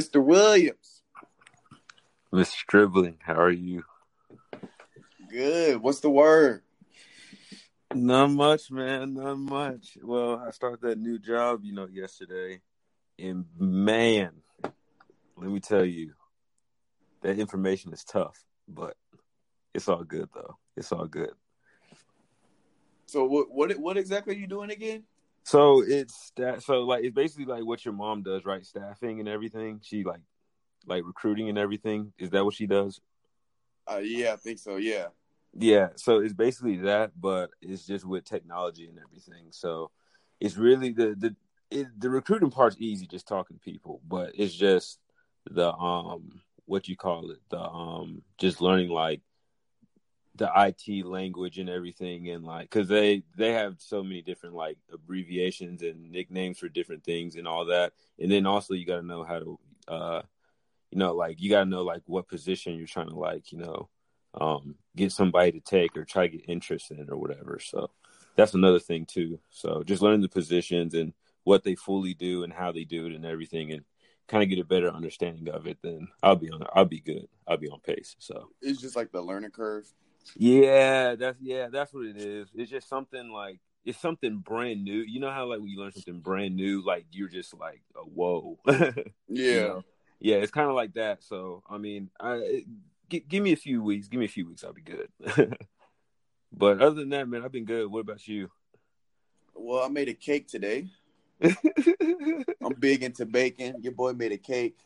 Mr. Williams. Mr. Stribling, how are you? Good. What's the word? Not much, man. Not much. Well, I started that new job, you know, yesterday. And man, let me tell you, that information is tough, but it's all good though. It's all good. So what what what exactly are you doing again? So it's that so like it's basically like what your mom does, right? Staffing and everything. She like like recruiting and everything. Is that what she does? Uh, yeah, I think so. Yeah. Yeah. So it's basically that, but it's just with technology and everything. So it's really the the it, the recruiting part's easy, just talking to people, but it's just the um what you call it, the um just learning like the IT language and everything, and like because they they have so many different like abbreviations and nicknames for different things and all that, and then also you got to know how to uh you know like you got to know like what position you're trying to like you know um get somebody to take or try to get interest in or whatever. So that's another thing too. So just learning the positions and what they fully do and how they do it and everything and kind of get a better understanding of it, then I'll be on I'll be good. I'll be on pace. So it's just like the learning curve. Yeah, that's yeah, that's what it is. It's just something like it's something brand new. You know how like when you learn something brand new, like you're just like, oh, whoa. yeah. You know? Yeah, it's kind of like that. So I mean, I g- give me a few weeks. Give me a few weeks. I'll be good. but other than that, man, I've been good. What about you? Well, I made a cake today. I'm big into bacon. Your boy made a cake.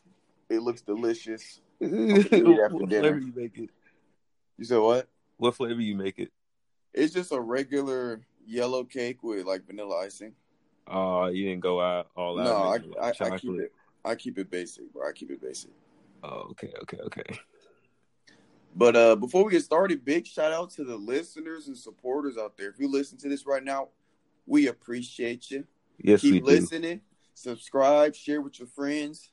It looks delicious. what dinner. flavor you make it? You said what? What flavor you make it? It's just a regular yellow cake with like vanilla icing. Oh, uh, you didn't go out all out. No, I, I, I, keep it. I keep it basic, bro. I keep it basic. Oh, okay, okay, okay. But uh before we get started, big shout out to the listeners and supporters out there. If you listen to this right now, we appreciate you. Yes, keep we do. listening, subscribe, share with your friends,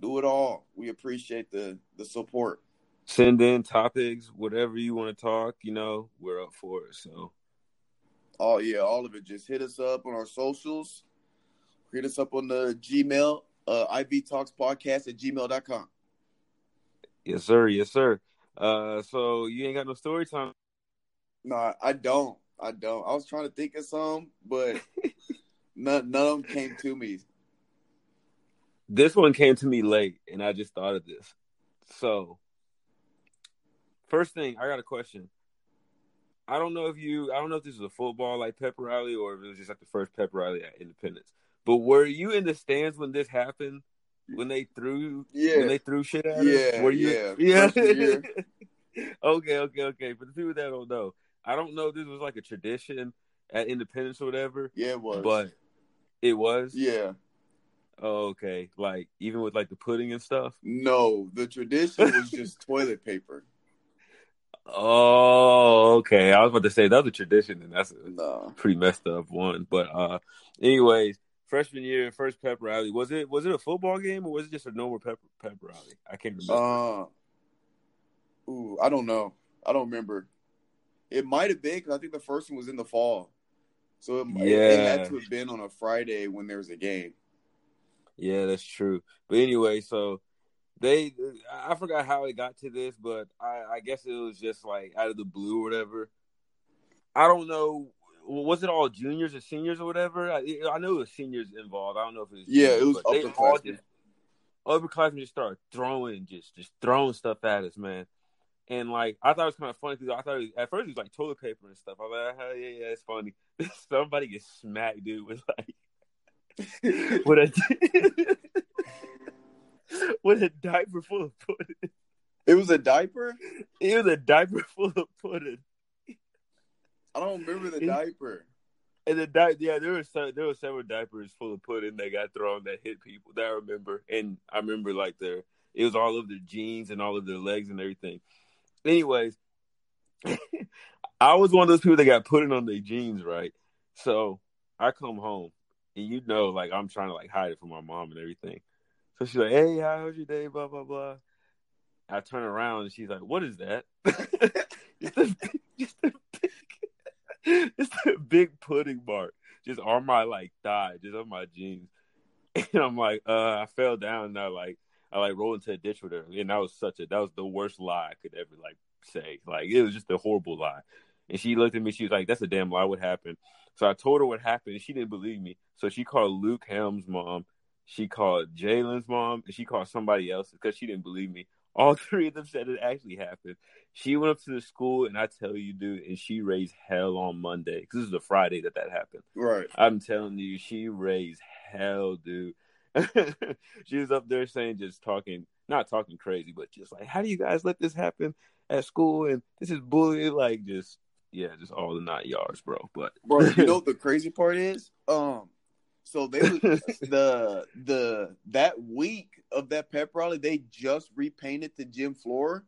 do it all. We appreciate the the support. Send in topics, whatever you want to talk. You know, we're up for it. So, oh yeah, all of it. Just hit us up on our socials. Hit us up on the Gmail, uh, IV Talks Podcast at gmail.com. Yes, sir. Yes, sir. Uh, so you ain't got no story time. No, I don't. I don't. I was trying to think of some, but none, none of them came to me. This one came to me late, and I just thought of this. So, first thing, I got a question. I don't know if you, I don't know if this was a football like pep rally or if it was just like the first pep rally at Independence. But were you in the stands when this happened? When they threw, yeah, when they threw shit at yeah, us? Were you, yeah, yeah. okay, okay, okay. For the people that don't know, I don't know if this was like a tradition at Independence or whatever. Yeah, it was. But it was. Yeah. Oh, okay. Like even with like the pudding and stuff. No, the tradition was just toilet paper. Oh, okay. I was about to say that was a tradition, and that's a No. pretty messed up one. But uh, anyways, freshman year, first pep rally. Was it was it a football game or was it just a normal pep pep rally? I can't remember. Uh, ooh, I don't know. I don't remember. It might have been because I think the first one was in the fall, so it, it- it had to have been on a Friday when there was a game. Yeah, that's true. But anyway, so they I forgot how it got to this, but I, I guess it was just like out of the blue or whatever. I don't know. Was it all juniors or seniors or whatever? I, I know it was seniors involved. I don't know if it was. Yeah, it juniors, was but they all upperclassmen. just upperclassmen just started throwing, just just throwing stuff at us, man. And like I thought it was kind of funny because I thought it was, at first it was like toilet paper and stuff. I was like, oh, yeah, yeah, it's funny. Somebody gets smacked, dude, with like with a with a diaper full of pudding. It was a diaper. It was a diaper full of pudding. I don't remember the It- diaper. And the di- yeah, there was so, there were several diapers full of pudding that got thrown that hit people that I remember, and I remember like their it was all of their jeans and all of their legs and everything. Anyways, I was one of those people that got pudding on their jeans, right? So I come home, and you know, like I'm trying to like hide it from my mom and everything. So she's like, "Hey, how was your day?" Blah blah blah. I turn around and she's like, "What is that?" just a, just a big, just a big pudding mark, just on my like thigh, just on my jeans. and I'm like, uh, I fell down and I like I like rolled into a ditch with her, and that was such a that was the worst lie I could ever like say. Like it was just a horrible lie. And she looked at me, she was like, That's a damn lie. What happened? So I told her what happened, and she didn't believe me. So she called Luke Helm's mom, she called Jalen's mom, and she called somebody else because she didn't believe me. All three of them said it actually happened. She went up to the school, and I tell you, dude, and she raised hell on Monday because this is the Friday that that happened. Right. I'm telling you, she raised hell, dude. she was up there saying, just talking, not talking crazy, but just like, how do you guys let this happen at school? And this is bullying, like just yeah, just all the not yards, bro. But bro, you know the crazy part is, um, so they was, the the that week of that pep rally, they just repainted the gym floor.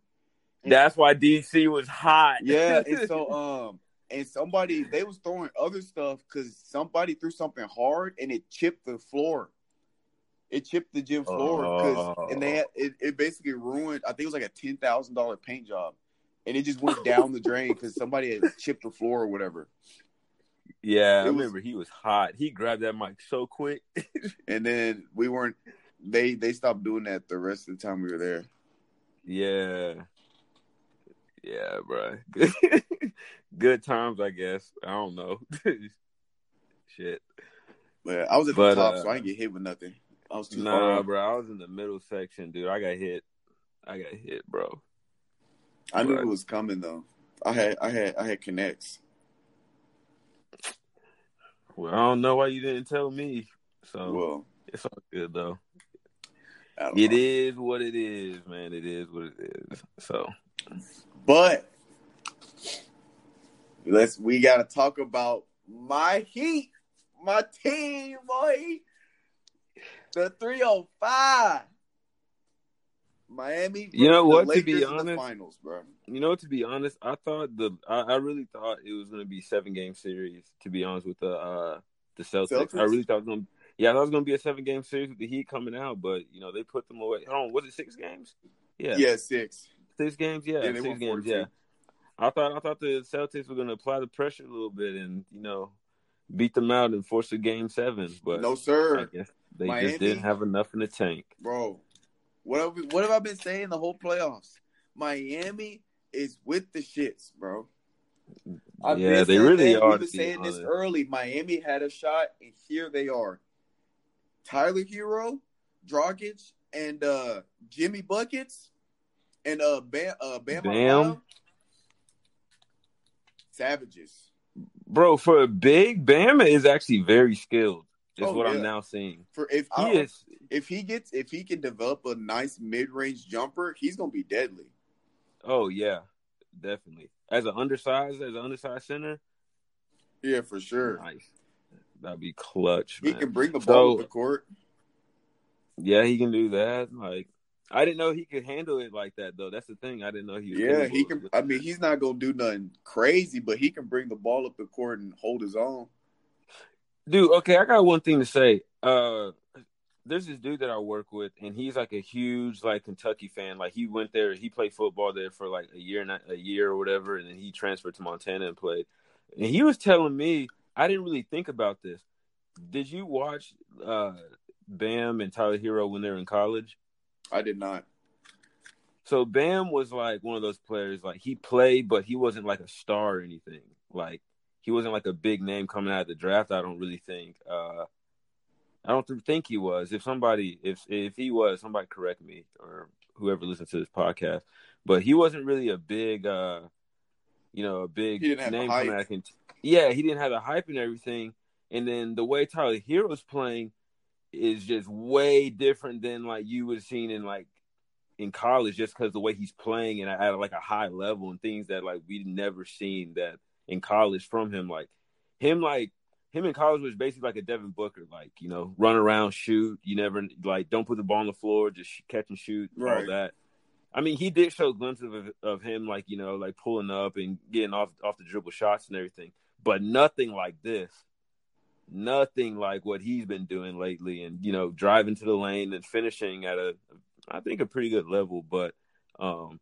That's why DC was hot. Yeah, and so um, and somebody they was throwing other stuff because somebody threw something hard and it chipped the floor. It chipped the gym floor because and they had, it, it basically ruined. I think it was like a ten thousand dollar paint job and it just went down the drain because somebody had chipped the floor or whatever. Yeah, it I remember was, he was hot. He grabbed that mic so quick, and then we weren't. They they stopped doing that the rest of the time we were there. Yeah, yeah, bro. Good times, I guess. I don't know. Shit. But I was at but, the top, uh, so I didn't get hit with nothing. I was too nah, far. bro. I was in the middle section, dude. I got hit. I got hit, bro. I knew it was coming though. I had I had I had connects. Well, I don't know why you didn't tell me. So well, it's all good though. It know. is what it is, man. It is what it is. So, but let's we got to talk about my Heat, my team, boy. The 305. Miami. You know what? to be honest, finals, bro. You know, to be honest, I thought the I, I really thought it was going to be seven game series. To be honest with the uh the Celtics, Celtics? I really thought it was going. Yeah, I thought it was going to be a seven game series with the Heat coming out, but you know they put them away. Hold on, was it six games? Yeah, yeah, six. Six games, yeah, yeah six games, yeah. I thought I thought the Celtics were going to apply the pressure a little bit and you know beat them out and force a game seven, but no, sir. I guess they Miami, just didn't have enough in the tank, bro. What have, we, what have I been saying the whole playoffs? Miami is with the shits, bro. I've yeah, they really that. are. We been saying this early. Miami had a shot, and here they are. Tyler Herro, Dragic, and uh, Jimmy buckets, and uh, Bam, uh, Bam, Bam. Savages, bro. For a big, Bam is actually very skilled. Is oh, what yeah. I'm now seeing. For if he is, if he gets, if he can develop a nice mid range jumper, he's gonna be deadly. Oh yeah, definitely. As an undersized, as an undersized center. Yeah, for sure. Nice. That'd be clutch. He can bring the ball so, to the court. Yeah, he can do that. Like I didn't know he could handle it like that though. That's the thing. I didn't know he. yeah, he can. I mean, he's not gonna do nothing crazy, but he can bring the ball up the court and hold his own. Dude, okay, I got one thing to say. Uh there's this dude that I work with, and he's like a huge like Kentucky fan. Like he went there, he played football there for like a year, not a year or whatever, and then he transferred to Montana and played. And he was telling me, I didn't really think about this. Did you watch uh, Bam and Tyler Herro when they were in college? I did not. So Bam was like one of those players, like he played, but he wasn't like a star or anything. Like he wasn't like a big name coming out of the draft. I don't really think. Uh, I don't think he was. If somebody, if if he was, somebody correct me or whoever listens to this podcast. But he wasn't really a big, uh, you know, a big name coming out. Of, yeah, he didn't have the hype and everything. And then the way Tyler Herro's playing is just way different than like you would have seen in like in college, just because the way he's playing and at like a high level and things that like we'd never seen that in college from him. Like him, like him in college was basically like a Devin Booker, like you know, run around, shoot. You never like don't put the ball on the floor, just catch and shoot, right. all that. I mean, he did show glimpses of of him, like you know, like pulling up and getting off off the dribble shots and everything, but nothing like this. Nothing like what he's been doing lately, and you know, driving to the lane and finishing at a, I think, a pretty good level. But um,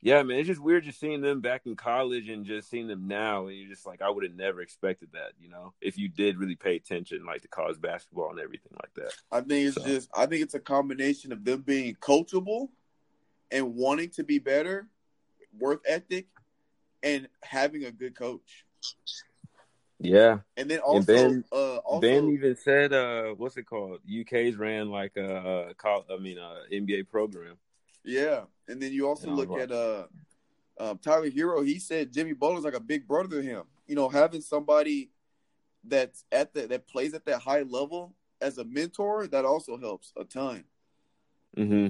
Yeah, man, it's just weird just seeing them back in college and just seeing them now, and you're just like, I would have never expected that, you know, if you did really pay attention, like to college basketball and everything like that. I think it's so. just, I think it's a combination of them being coachable and wanting to be better, worth ethic, and having a good coach. Yeah, and then also, and ben, uh, also, ben even said, uh, "What's it called? UK's ran like a, a I mean, a NBA program." Yeah, and then you also look at uh, um, Tyler Herro. He said Jimmy Butler's like a big brother to him. You know, having somebody that's at the that plays at that high level as a mentor that also helps a ton. Mm hmm.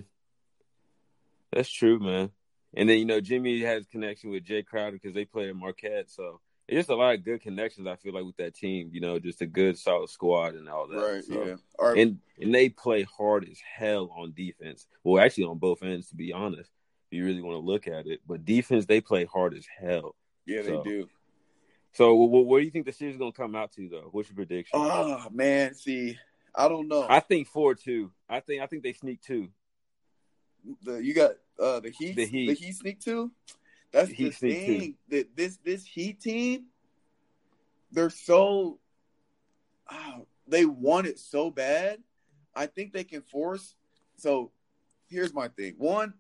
That's true, man. And then you know Jimmy has connection with Jae Crowder because they play at Marquette, so it's just a lot of good connections. I feel like with that team, you know, just a good solid squad and all that. Right. So, yeah. Right. And and they play hard as hell on defense. Well, actually on both ends, to be honest, if you really want to look at it. But defense, they play hard as hell. Yeah, so, they do. So, what, what do you think the series is going to come out to, though? What's your prediction? Oh man, see, I don't know. I think four two. I think I think they sneak two. The you got uh the Heat. The Heat. The Heat sneak two. That's the thing that this this Heat team, they're so, oh, they want it so bad. I think they can force. So, here's my thing. One,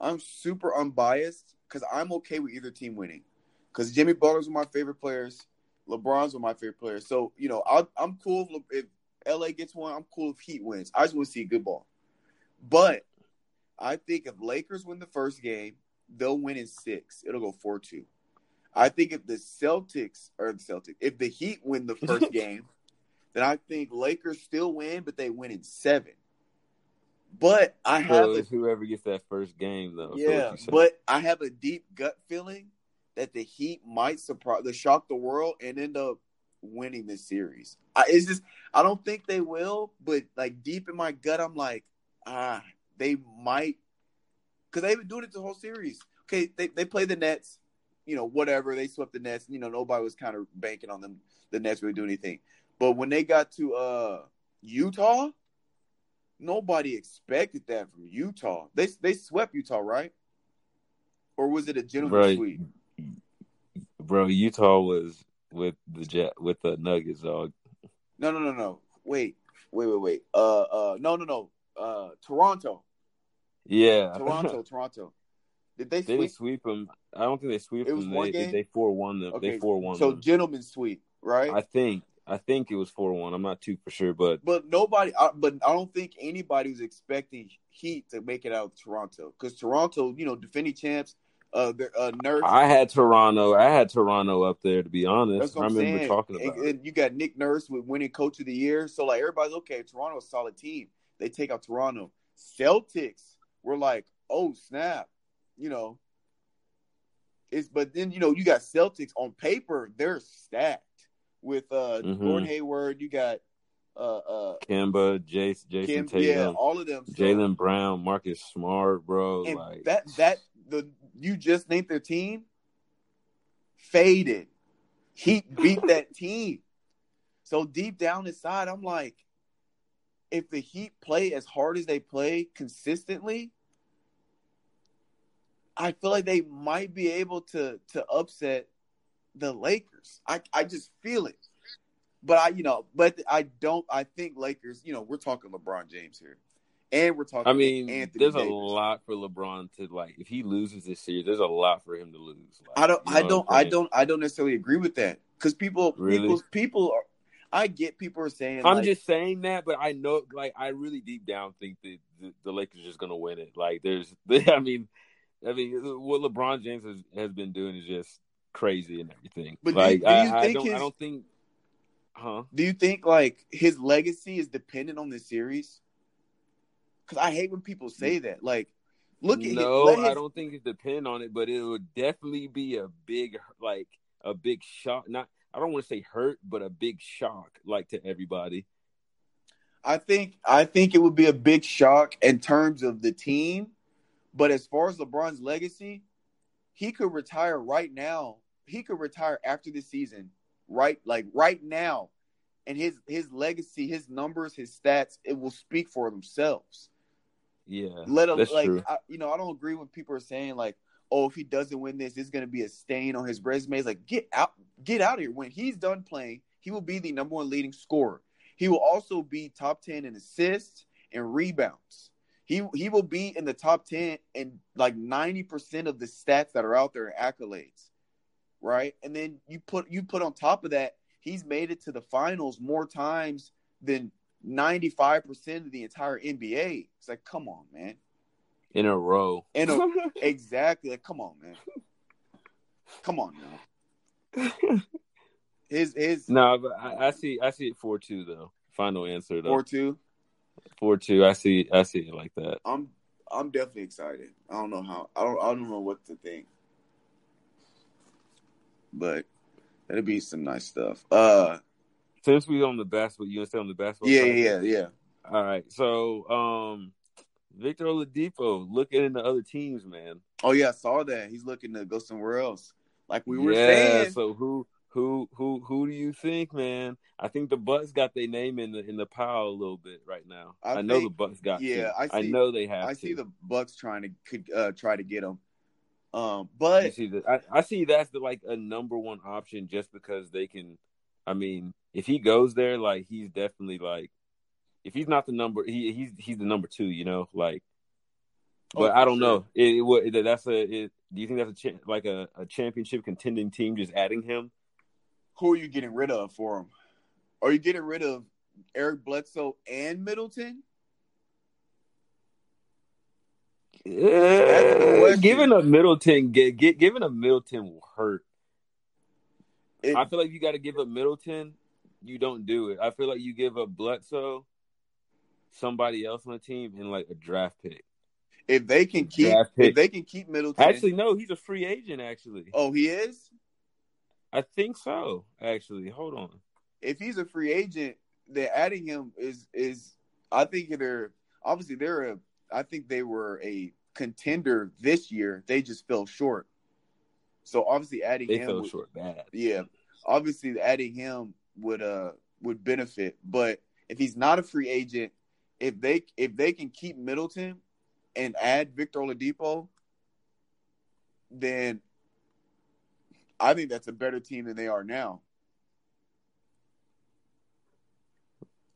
I'm super unbiased because I'm okay with either team winning. Because Jimmy Butler's one of my favorite players. LeBron's one of my favorite players. So you know, i am cool if, if LA gets one. I'm cool if Heat wins. I just want to see a good ball. But I think if Lakers win the first game, they'll win in six. It'll go four two. I think if the Celtics or the Celtics, if the Heat win the first game, then I think Lakers still win, but they win in seven. But I have a, whoever gets that first game though. Yeah, but I have a deep gut feeling that the Heat might surprise, the shock the world, and end up winning this series. I, it's just I don't think they will, but like deep in my gut, I'm like, ah, they might because they've been doing it the whole series. Okay, they they play the Nets, you know, whatever they swept the Nets. You know, nobody was kind of banking on them. The Nets really do anything, but when they got to uh Utah, nobody expected that from Utah. They they swept Utah, right? Or was it a gentleman's right. sweep? Bro, Utah was with the jet with the Nuggets, dog. No, no, no, no. Wait, wait, wait, wait. Uh, uh, no, no, no. Uh, Toronto. Yeah, Toronto, Toronto. Did they, they sweep? sweep them? I don't think they sweep it was them. They, game? they four one them. Okay. They four one. So them. gentlemen sweep, right? I think. I think it was four one. I'm not too for sure, but but nobody. I, but I don't think anybody was expecting Heat to make it out of Toronto because Toronto, you know, defending champs. Uh, uh, Nurse. I had Toronto. I had Toronto up there to be honest. I remember saying. talking about. And, and, you got Nick Nurse with winning Coach of the Year, so like everybody's okay. Toronto's a solid team. They take out Toronto. Celtics were like, oh snap, you know. It's but then you know you got Celtics on paper they're stacked with uh mm-hmm. Gordon Hayward. You got uh uh Kemba, Jace, Jayson Kim, Tatum, yeah, all of them. So. Jaylen Brown, Marcus Smart, bro. And like that that the you just named their team faded. Heat beat that team. So deep down inside, I'm like, if the Heat play as hard as they play consistently, I feel like they might be able to to upset the Lakers. I I just feel it. But I, you know, but I don't. I think Lakers. You know, we're talking LeBron James here, and we're talking. I mean, Anthony there's Davis. a lot for LeBron to like. If he loses this series, there's a lot for him to lose. Like, I don't. You know I don't. I don't. I don't necessarily agree with that because people, really? people, people are. I get people are saying. I'm like, just saying that, but I know, like, I really deep down think that the, the Lakers are just gonna win it. Like, there's, I mean, I mean, what LeBron James has, has been doing is just crazy and everything. But like, do, do I, I, don't, his, I don't think. Huh? Do you think like his legacy is dependent on this series? Because I hate when people say that. Like, look at no, his, I don't think it depend on it, but it would definitely be a big like a big shock. Not I don't want to say hurt, but a big shock like to everybody. I think I think it would be a big shock in terms of the team but as far as LeBron's legacy, he could retire right now. He could retire after the season, right? Like right now. And his his legacy, his numbers, his stats, it will speak for themselves. Yeah. Let him like I, you know, I don't agree when people are saying like, oh, if he doesn't win this, it's going to be a stain on his resume. It's like, get out, get out of here. When he's done playing, he will be the number one leading scorer. He will also be top 10 in assists and rebounds. He he will be in the top 10 and like 90% of the stats that are out there in accolades. Right? And then you put you put on top of that, he's made it to the finals more times than 95% of the entire NBA. It's like, come on, man. In a row. In a, exactly. Like, come on, man. Come on now. His his No, but I, I see I see it four two though. Final answer though. four two. Four two. I see I see it like that. I'm I'm definitely excited. I don't know how. I don't I don't know what to think. But that'll be some nice stuff. Uh Since we on the basketball, you to stay on the basketball? yeah, side? yeah, yeah. All right. So, um, Victor Oladipo looking into other teams, man. Oh yeah, I saw that. He's looking to go somewhere else. Like we were yeah. saying. So who who who who do you think, man? I think the Bucks got their name in the in the pile a little bit right now. I I, know the Bucks got. yeah. I I know they have. I to. see the Bucks trying to could uh, try to get him. Um, but see that? I, I see that's the, like a number one option just because they can. I mean, if he goes there, like he's definitely like, if he's not the number, he he's he's the number two. You know, like. Oh, But for I don't sure. know. It, it, what- that's a. It, do you think that's a cha- like a, a championship contending team just adding him? Who are you getting rid of for him? Are you getting rid of Eric Bledsoe and Middleton? Yeah, uh, giving a Middleton, get, get giving a Middleton will hurt. It- I feel like you got to give up Middleton. You don't do it. I feel like you give up Bledsoe, somebody else on the team, and like a draft pick. if they can keep if they can keep Middleton, Actually, no, he's a free agent. Actually, oh, he is. I think so. Actually, hold on. If he's a free agent, then adding him is is I think they're obviously they're a I think they were a contender this year. They just fell short. So obviously adding They him fell would- short bad. yeah, obviously adding him would uh would benefit. But if he's not a free agent, if they if they can keep Middleton and add Victor Oladipo, then I think that's a better team than they are now.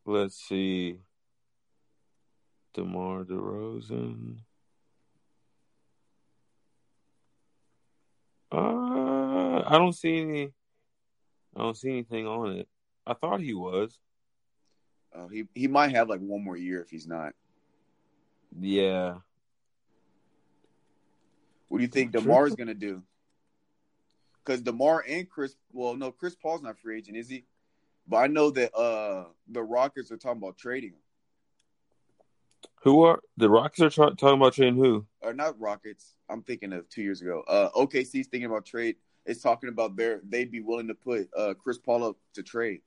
Let's see. DeMar DeRozan. Uh, I don't see any. I don't see anything on it. I thought he was. Uh, he he might have like one more year if he's not. Yeah. What do you think True. Demar's gonna do? Because Demar and Chris, well, no, Chris Paul's not free agent, is he? But I know that uh the Rockets are talking about trading him. Who are the Rockets are tra- talking about trading who? or not Rockets. I'm thinking of two years ago. Uh, OKC's thinking about trade. It's talking about their they'd be willing to put uh, Chris Paul up to trade.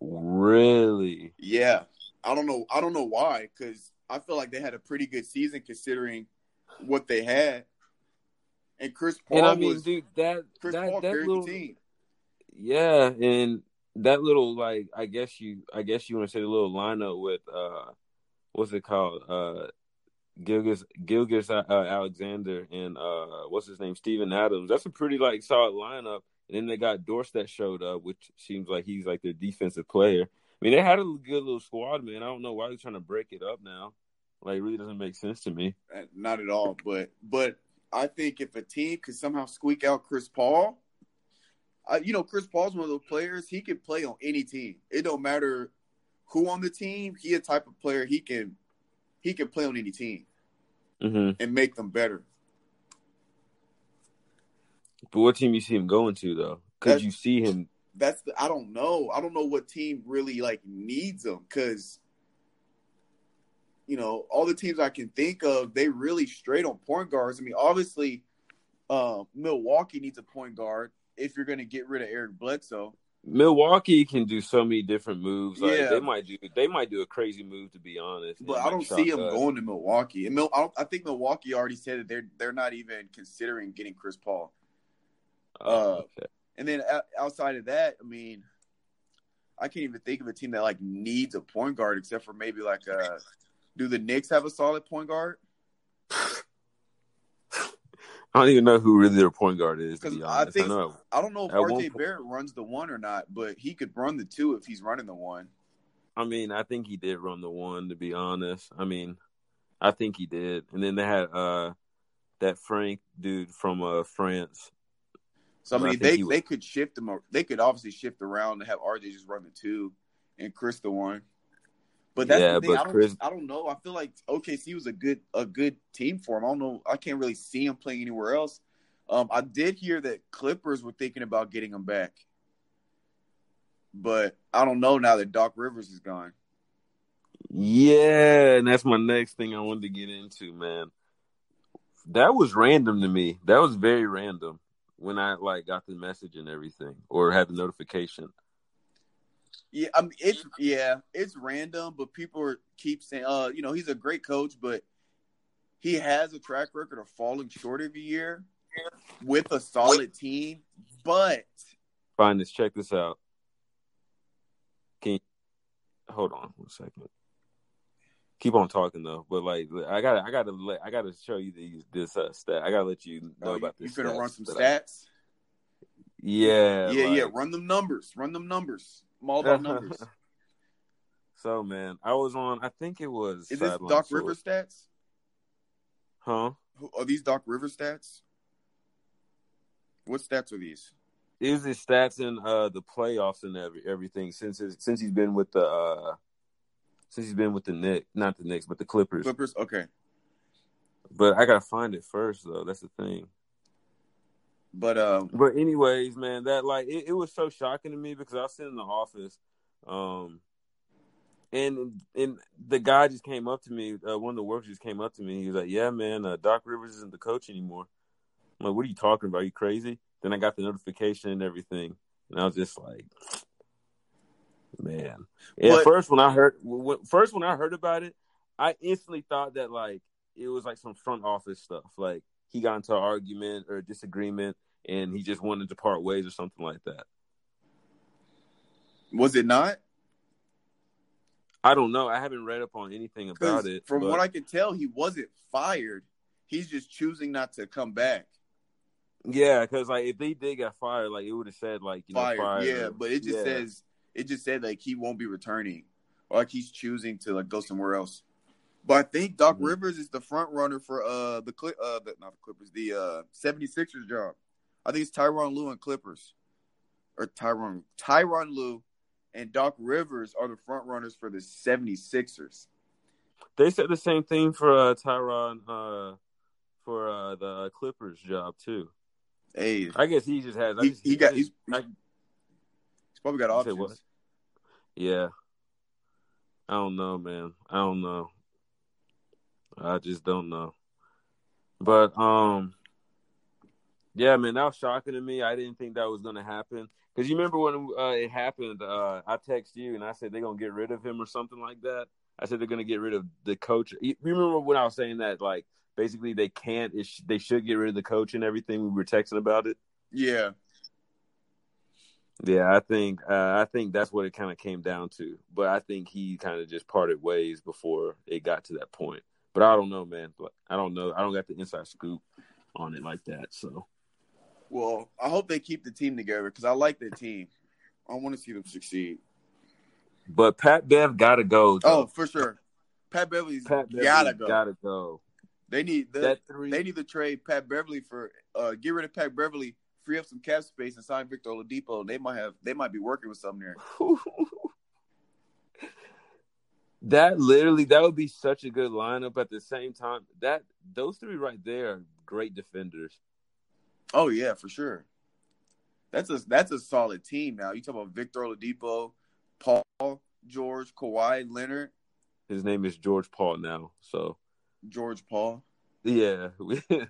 Really? Yeah, I don't know. I don't know why because I feel like they had a pretty good season considering what they had. And Chris Paul and I mean, was dude, that Chris that, Paul that little team. yeah, and that little like I guess you I guess you want to say the little lineup with uh what's it called uh Gilgeous Gilgeous uh, Alexander and uh what's his name Steven Adams. That's a pretty like solid lineup. And then they got Dort that showed up, which seems like he's like their defensive player. I mean, they had a good little squad, man. I don't know why they're trying to break it up now. Like, it really doesn't make sense to me. Uh, Not at all, but but I think if a team could somehow squeak out Chris Paul, uh, you know, Chris Paul's one of those players. He can play on any team. It don't matter who on the team. He a type of player he can he can play on any team hmm and make them better. But what team you see him going to though? Could That's- you see him? That's the I don't know. I don't know what team really like needs him because you know all the teams I can think of they really straight on point guards. I mean, obviously, uh, Milwaukee needs a point guard if you're going to get rid of Eric Bledsoe. Milwaukee can do so many different moves. Like, Yeah. they might do. They might do a crazy move to be honest. But I don't see them us. going to Milwaukee. And Mil- I, I think Milwaukee already said that they're they're not even considering getting Chris Paul. Oh, uh, okay. And then outside of that, I mean, I can't even think of a team that like needs a point guard except for maybe like uh do the Knicks have a solid point guard? I don't even know who really their point guard is. Because I think I, know, I don't know if RJ Barrett runs the one or not, but he could run the two if he's running the one. I mean, I think he did run the one. To be honest, I mean, I think he did. And then they had uh that Frank dude from uh France. So I mean, I they they could shift them. They could obviously shift around and have RJ just run the two, and Chris the one. But that's yeah, the thing. I don't, Chris... I don't know. I feel like OKC was a good a good team for him. I don't know. I can't really see him playing anywhere else. Um, I did hear that Clippers were thinking about getting him back, but I don't know now that Doc Rivers is gone. Yeah, and that's my next thing I wanted to get into, man. That was random to me. That was very random when I like got the message and everything, or had the notification. Yeah, I mean it's yeah, it's random, but people are, keep saying, uh, you know, he's a great coach, but he has a track record of falling short every year with a solid team. But find let's check this out. Can you, hold on one second. Keep on talking though, but like I gotta, I gotta, let, I gotta show you these this uh, stat. I gotta let you know oh, about this. You gonna run some stats? I, yeah, yeah, like, yeah. Run them numbers. Run them numbers. I'm all about numbers. so man, I was on. I think it was. Is this Doc River stats? Huh? Are these Doc River stats? What stats are these? Is his stats in uh, the playoffs and every, everything since his, since he's been with the uh, since he's been with the Knicks, not the Knicks, but the Clippers. Clippers, okay. But I gotta find it first, though. That's the thing. But um, but anyways, man, that like it, it was so shocking to me because I was sitting in the office, um, and and the guy just came up to me. Uh, one of the workers just came up to me. He was like, "Yeah, man, uh, Doc Rivers isn't the coach anymore." I'm like, "What are you talking about? Are you crazy?" Then I got the notification and everything, and I was just like, "Man." But, At first, when I heard when, first when I heard about it, I instantly thought that like it was like some front office stuff, like he got into an argument or a disagreement and he just wanted to part ways or something like that. Was it not? I don't know. I haven't read up on anything about it. From but... what I can tell, he wasn't fired. He's just choosing not to come back. Yeah, because like if they did get fired, like it would have said like you fired. know fired. Yeah, but it just yeah. says it just said like he won't be returning, or like he's choosing to like go somewhere else. But I think Doc mm-hmm. Rivers is the front runner for uh the Cl- uh the, not the Clippers, the uh 76ers job. I think it's Tyronn Lue and Clippers. Or Tyronn Tyronn Lue and Doc Rivers are the front runners for the 76ers. They said the same thing for uh Tyronn uh for uh the Clippers job too. Hey, I guess he just has. He, just, he got. He's, I, he's probably got options. Yeah, I don't know, man. I don't know. I just don't know. But um, yeah, man, that was shocking to me. I didn't think that was gonna happen. Cause you remember when uh, it happened, uh, I texted you and I said they're gonna get rid of him or something like that. I said they're gonna get rid of the coach. You remember when I was saying that, like basically they can't, sh- they should get rid of the coach and everything. We were texting about it. Yeah, yeah, I think uh, I think that's what it kind of came down to. But I think he kind of just parted ways before it got to that point. But I don't know, man. But I don't know. I don't got the inside scoop on it like that. So, well, I hope they keep the team together because I like their team. I want to see them succeed. But Pat Bev gotta go. Though. Oh, for sure. Pat Beverley's Pat Beverley gotta go. Gotta go. They need the, they need to trade Pat Beverley for uh get rid of Pat Beverley, free up some cap space, and sign Victor Oladipo. They might have they might be working with something there. That literally that would be such a good lineup at the same time. That those three right there are great defenders. Oh yeah, for sure. That's a that's a solid team now. You talk about Victor Oladipo, Paul, George, Kawhi, Leonard. His name is George Paul now, so George Paul. Yeah. His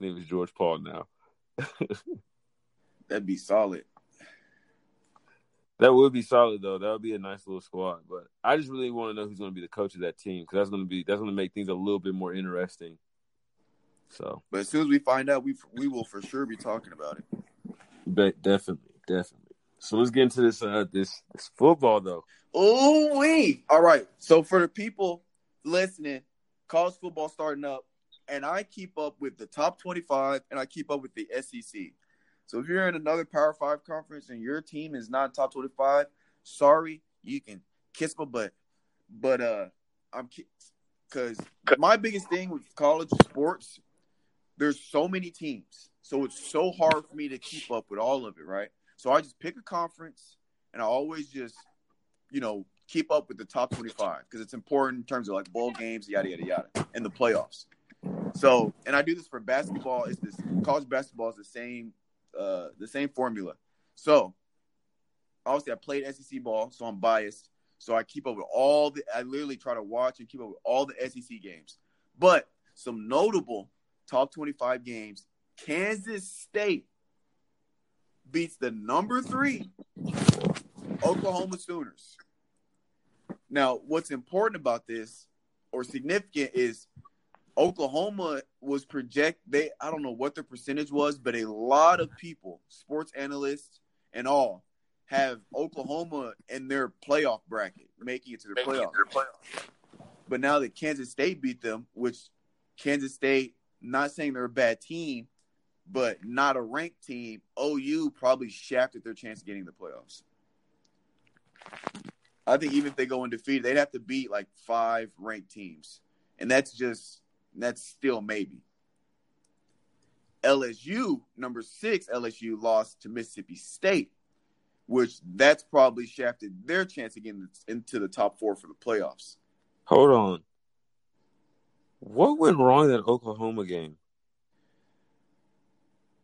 name is George Paul now. That'd be solid. That would be solid though. That would be a nice little squad. But I just really want to know who's going to be the coach of that team because that's going to be that's going to make things a little bit more interesting. So, but as soon as we find out, we we will for sure be talking about it. But definitely, definitely. So let's get into this uh this this football though. Oh wait! All right. So for the people listening, college football starting up. and I keep up with the top 25 and I keep up with the SEC. So if you're in another Power 5 conference and your team is not top 25, sorry, you can kiss my butt. But uh I'm cuz my biggest thing with college sports there's so many teams. So it's so hard for me to keep up with all of it, right? So I just pick a conference and I always just you know, keep up with the top 25 because it's important in terms of like bowl games, yada yada yada, and the playoffs. So, and I do this for basketball. It's this college basketball is the same, uh, the same formula. So, obviously, I played SEC ball, so I'm biased. So I keep up with all the. I literally try to watch and keep up with all the SEC games. But some notable top 25 games: Kansas State beats the number three Oklahoma Sooners. Now, what's important about this or significant is Oklahoma was project they I don't know what the percentage was, but a lot of people, sports analysts and all, have Oklahoma in their playoff bracket, making it to their playoff. But now that Kansas State beat them, which Kansas State, not saying they're a bad team, but not a ranked team, OU probably shafted their chance of getting the playoffs. I think even if they go undefeated, they'd have to beat like five ranked teams, and that's just that's still maybe. LSU number six, LSU lost to Mississippi State, which that's probably shafted their chance getting into the top four for the playoffs. Hold on, what went wrong in that Oklahoma game?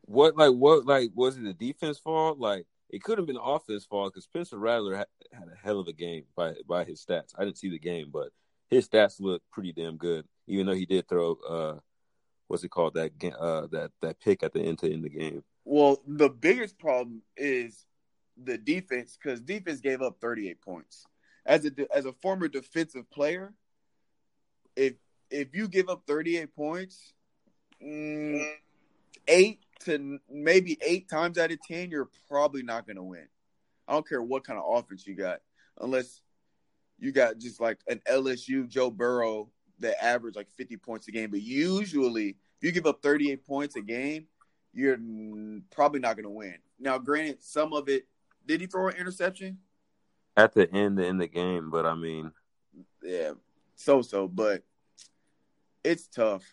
What like what like was it the defense fault? Like it could have been offense fault because Spencer Rattler had, had, a hell of a game by by his stats. I didn't see the game, but his stats look pretty damn good. Even though he did throw uh, what's it called that uh that that pick at the end to end the game. Well, the biggest problem is the defense because defense gave up 38 points. As a as a former defensive player, if if you give up 38 points, mm, eight to maybe eight times out of ten, you're probably not going to win. I don't care what kind of offense you got, unless you got just like an LSU Joe Burrow that average like 50 points a game. But usually, if you give up 38 points a game, you're probably not going to win. Now, granted, some of it did he throw an interception at the end in the game? But I mean, yeah, so so. But it's tough.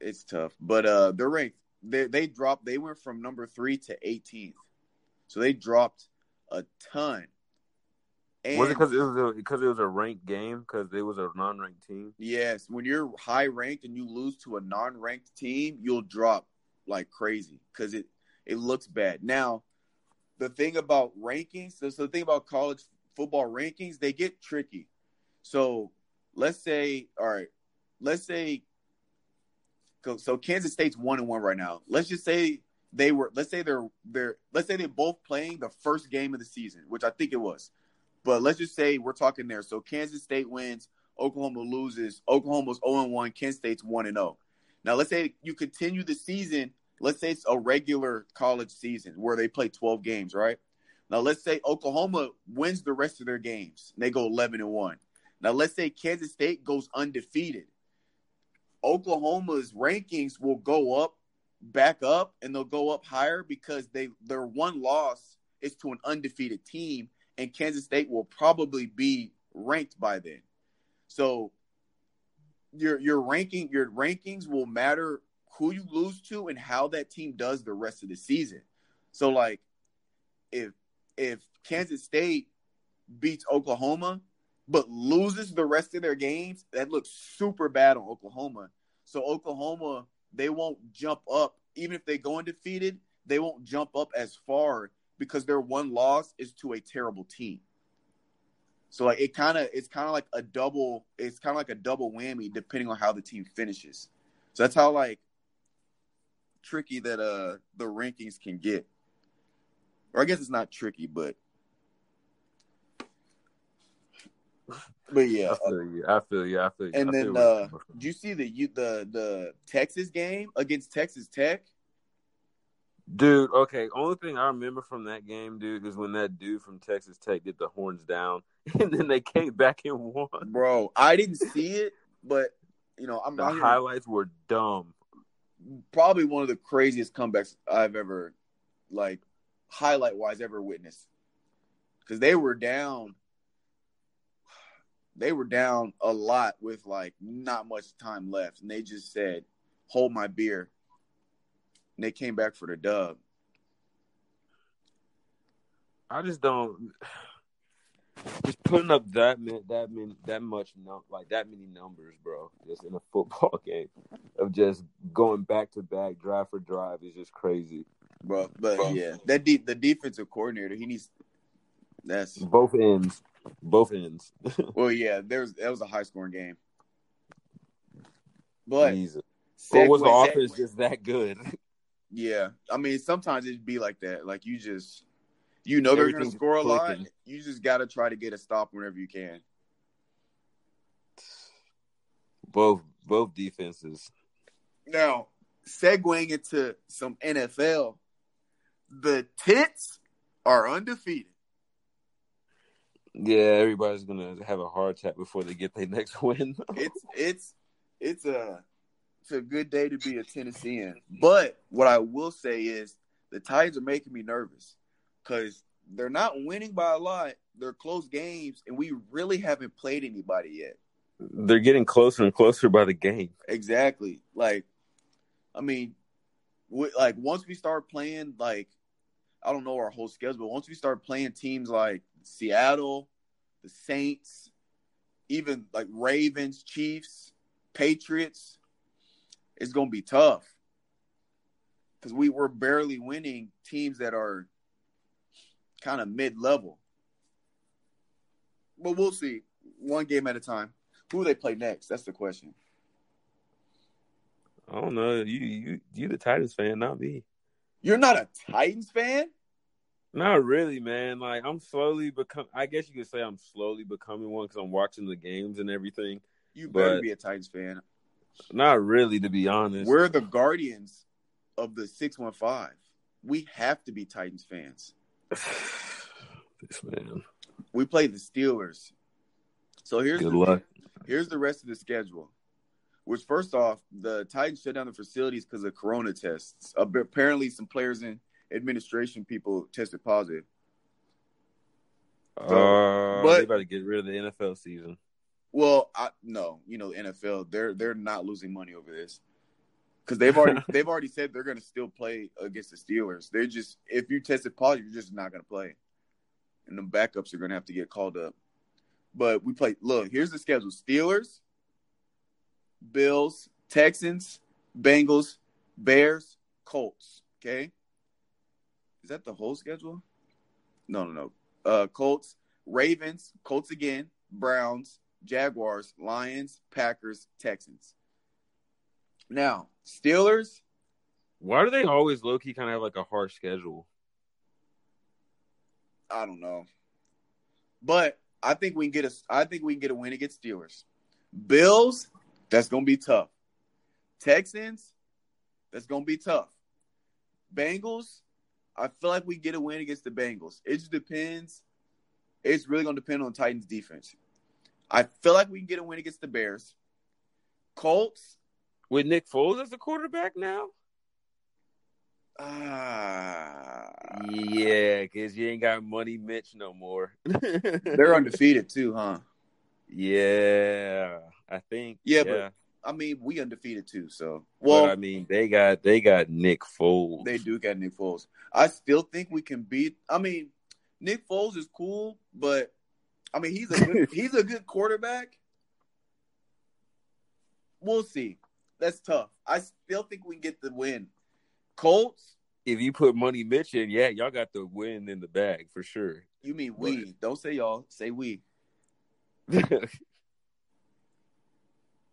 It's tough. But uh, they're ranked they they dropped. They went from number three to 18th, so they dropped a ton. And, was it because it was because it was a ranked game because it was a non-ranked team? Yes, when you're high ranked and you lose to a non-ranked team, you'll drop like crazy because it it looks bad. Now, the thing about rankings, so, the thing about college football rankings, they get tricky. So let's say, all right, let's say so Kansas State's one and one right now. Let's just say they were. Let's say they're they're. Let's say they're both playing the first game of the season, which I think it was. But let's just say we're talking there. So Kansas State wins, Oklahoma loses. Oklahoma's 0 1, Kansas State's 1 0. Now, let's say you continue the season. Let's say it's a regular college season where they play 12 games, right? Now, let's say Oklahoma wins the rest of their games. They go 11 and 1. Now, let's say Kansas State goes undefeated. Oklahoma's rankings will go up, back up, and they'll go up higher because they their one loss is to an undefeated team, and Kansas State will probably be ranked by then. So your your ranking your rankings will matter who you lose to and how that team does the rest of the season. So like if if Kansas State beats Oklahoma, but loses the rest of their games, that looks super bad on Oklahoma. So Oklahoma, they won't jump up even if they go undefeated. They won't jump up as far because their one loss is to a terrible team. So like it kind of it's kind of like a double it's kind of like a double whammy depending on how the team finishes. So that's how like tricky that uh the rankings can get. Or I guess it's not tricky, but But yeah, I feel you. I feel you. I feel you. And then, uh, do you see the you the the Texas game against Texas Tech? Dude, okay. Only thing I remember from that game, dude, is when that dude from Texas Tech did the horns down, and then they came back and won. Bro, I didn't see it, but you know, I'm the highlights were dumb. Probably one of the craziest comebacks I've ever, like, highlight wise, ever witnessed. Because they were down, they were down a lot with like not much time left, and they just said, "Hold my beer," and they came back for the dub. I just don't just putting up that that many that much num like that many numbers, bro. Just in a football game of just going back to back, drive for drive is just crazy, bro. But bro. yeah, that de- the defensive coordinator, he needs that's both ends, both ends. well, yeah, there's that was a high scoring game, but Jesus. Segue, was the offense just that good? Yeah, I mean sometimes it'd be like that. Like you just you know they're to score a lot. You just got to try to get a stop whenever you can. Both both defenses. Now, segueing into some NFL, the Tits are undefeated. Yeah, everybody's gonna have a heart attack before they get their next win. it's it's it's a it's a good day to be a Tennessean. But what I will say is the Titans are making me nervous because they're not winning by a lot. They're close games, and we really haven't played anybody yet. They're getting closer and closer by the game. Exactly. Like, I mean, we, like once we start playing, like, I don't know our whole schedule, but once we start playing teams like Seattle, the Saints, even like Ravens, Chiefs, Patriots, it's gonna be tough because we were barely winning teams that are kind of mid level. But we'll see. One game at a time. Who they play next? That's the question. I don't know. You you you the Titans fan, not me. You're not a Titans fan? Not really, man. Like I'm slowly become. I guess you could say I'm slowly becoming one because I'm watching the games and everything. You better be a Titans fan. Not really, to be honest. We're the guardians of the six one five. We have to be Titans fans. this man. We play the Steelers. So here's Good the, luck. Here's the rest of the schedule. Which first off, the Titans shut down the facilities because of corona tests. Apparently, some players and administration people tested positive. So, uh, but they about to get rid of the NFL season. Well, I, no, you know, NFL they're they're not losing money over this because they've already they've already said they're going to still play against the Steelers. They're just if you tested positive, you're just not going to play, and the backups are going to have to get called up. But we play. Look, here's the schedule: Steelers, Bills, Texans, Bengals, Bears, Colts. Okay, is that the whole schedule? No, no, no. Uh, Colts, Ravens, Colts again, Browns, Jaguars, Lions, Packers, Texans. Now, Steelers. Why do they always low key kind of have like a harsh schedule? I don't know, but I think we can get a. I think we can get a win against Steelers. Bills, that's gonna be tough. Texans, that's gonna be tough. Bengals, I feel like we get a win against the Bengals. It just depends. It's really gonna depend on Titans defense. I feel like we can get a win against the Bears. Colts, with Nick Foles as the quarterback now? Ah, uh, yeah, because you ain't got money Mitch no more. They're undefeated too, huh? Yeah, I think. Yeah, yeah, but I mean, we undefeated too. So, well, but, I mean, they got they got Nick Foles. They do got Nick Foles. I still think we can beat. I mean, Nick Foles is cool, but I mean, he's a good, he's a good quarterback. We'll see that's tough. I still think we can get the win. Colts. If you put Money Mitch in, yeah, y'all got the win in the bag for sure. You mean we? But... Don't say y'all. Say we.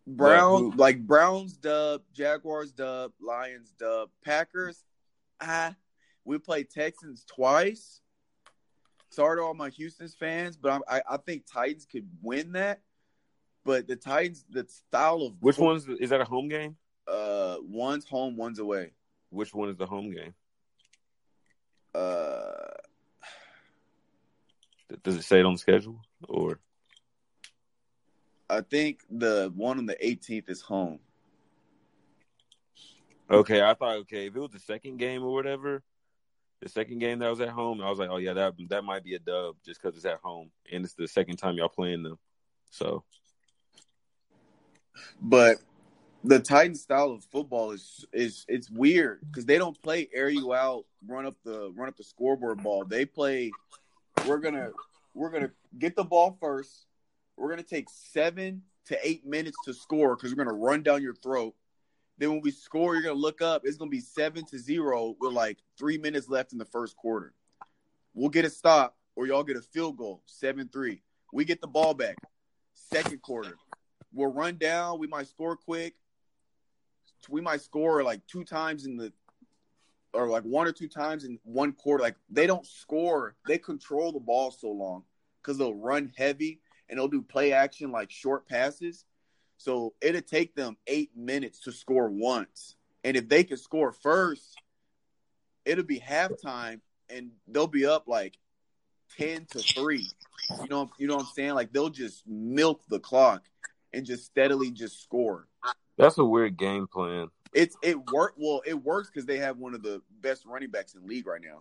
Brown, like Browns dub, Jaguars dub, Lions dub, Packers. Ah, we played Texans twice. Sorry to all my Houston's fans, but I, I think Titans could win that. But the Titans, the style of which one's is that a home game? Uh, one's home, one's away. Which one is the home game? Uh, does it say it on the schedule or? I think the one on the 18th is home. Okay, I thought okay if it was the second game or whatever, the second game that was at home, I was like, oh yeah, that that might be a dub just because it's at home and it's the second time y'all playing them. So, but the Titan style of football is is it's weird because they don't play air you out, run up the run up the scoreboard ball. They play. We're gonna we're gonna get the ball first. We're gonna take seven to eight minutes to score because we're gonna run down your throat. Then when we score, you're gonna look up. It's gonna be seven to zero with like three minutes left in the first quarter. We'll get a stop, or y'all get a field goal, seven three. We get the ball back. Second quarter, we'll run down. We might score quick. We might score like two times in the, or like one or two times in one quarter. Like they don't score. They control the ball so long because they'll run heavy and they'll do play action like short passes. So it'll take them eight minutes to score once. And if they can score first, it'll be halftime and they'll be up like 10 to 3. You know, you know what I'm saying? Like they'll just milk the clock and just steadily just score. That's a weird game plan. It's it work well, it works because they have one of the best running backs in league right now.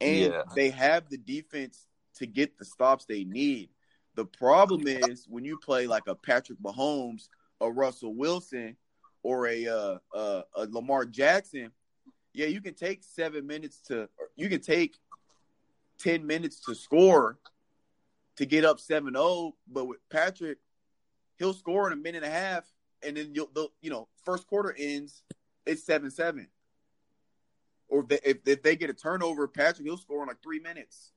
And yeah. they have the defense to get the stops they need. The problem is when you play like a Patrick Mahomes, a Russell Wilson, or a uh, uh, a Lamar Jackson. Yeah, you can take seven minutes to, you can take ten minutes to score to get up 7-0, but with Patrick, he'll score in a minute and a half, and then you'll, you know, first quarter ends, it's seven seven. Or if they, if, if they get a turnover, Patrick he'll score in like three minutes.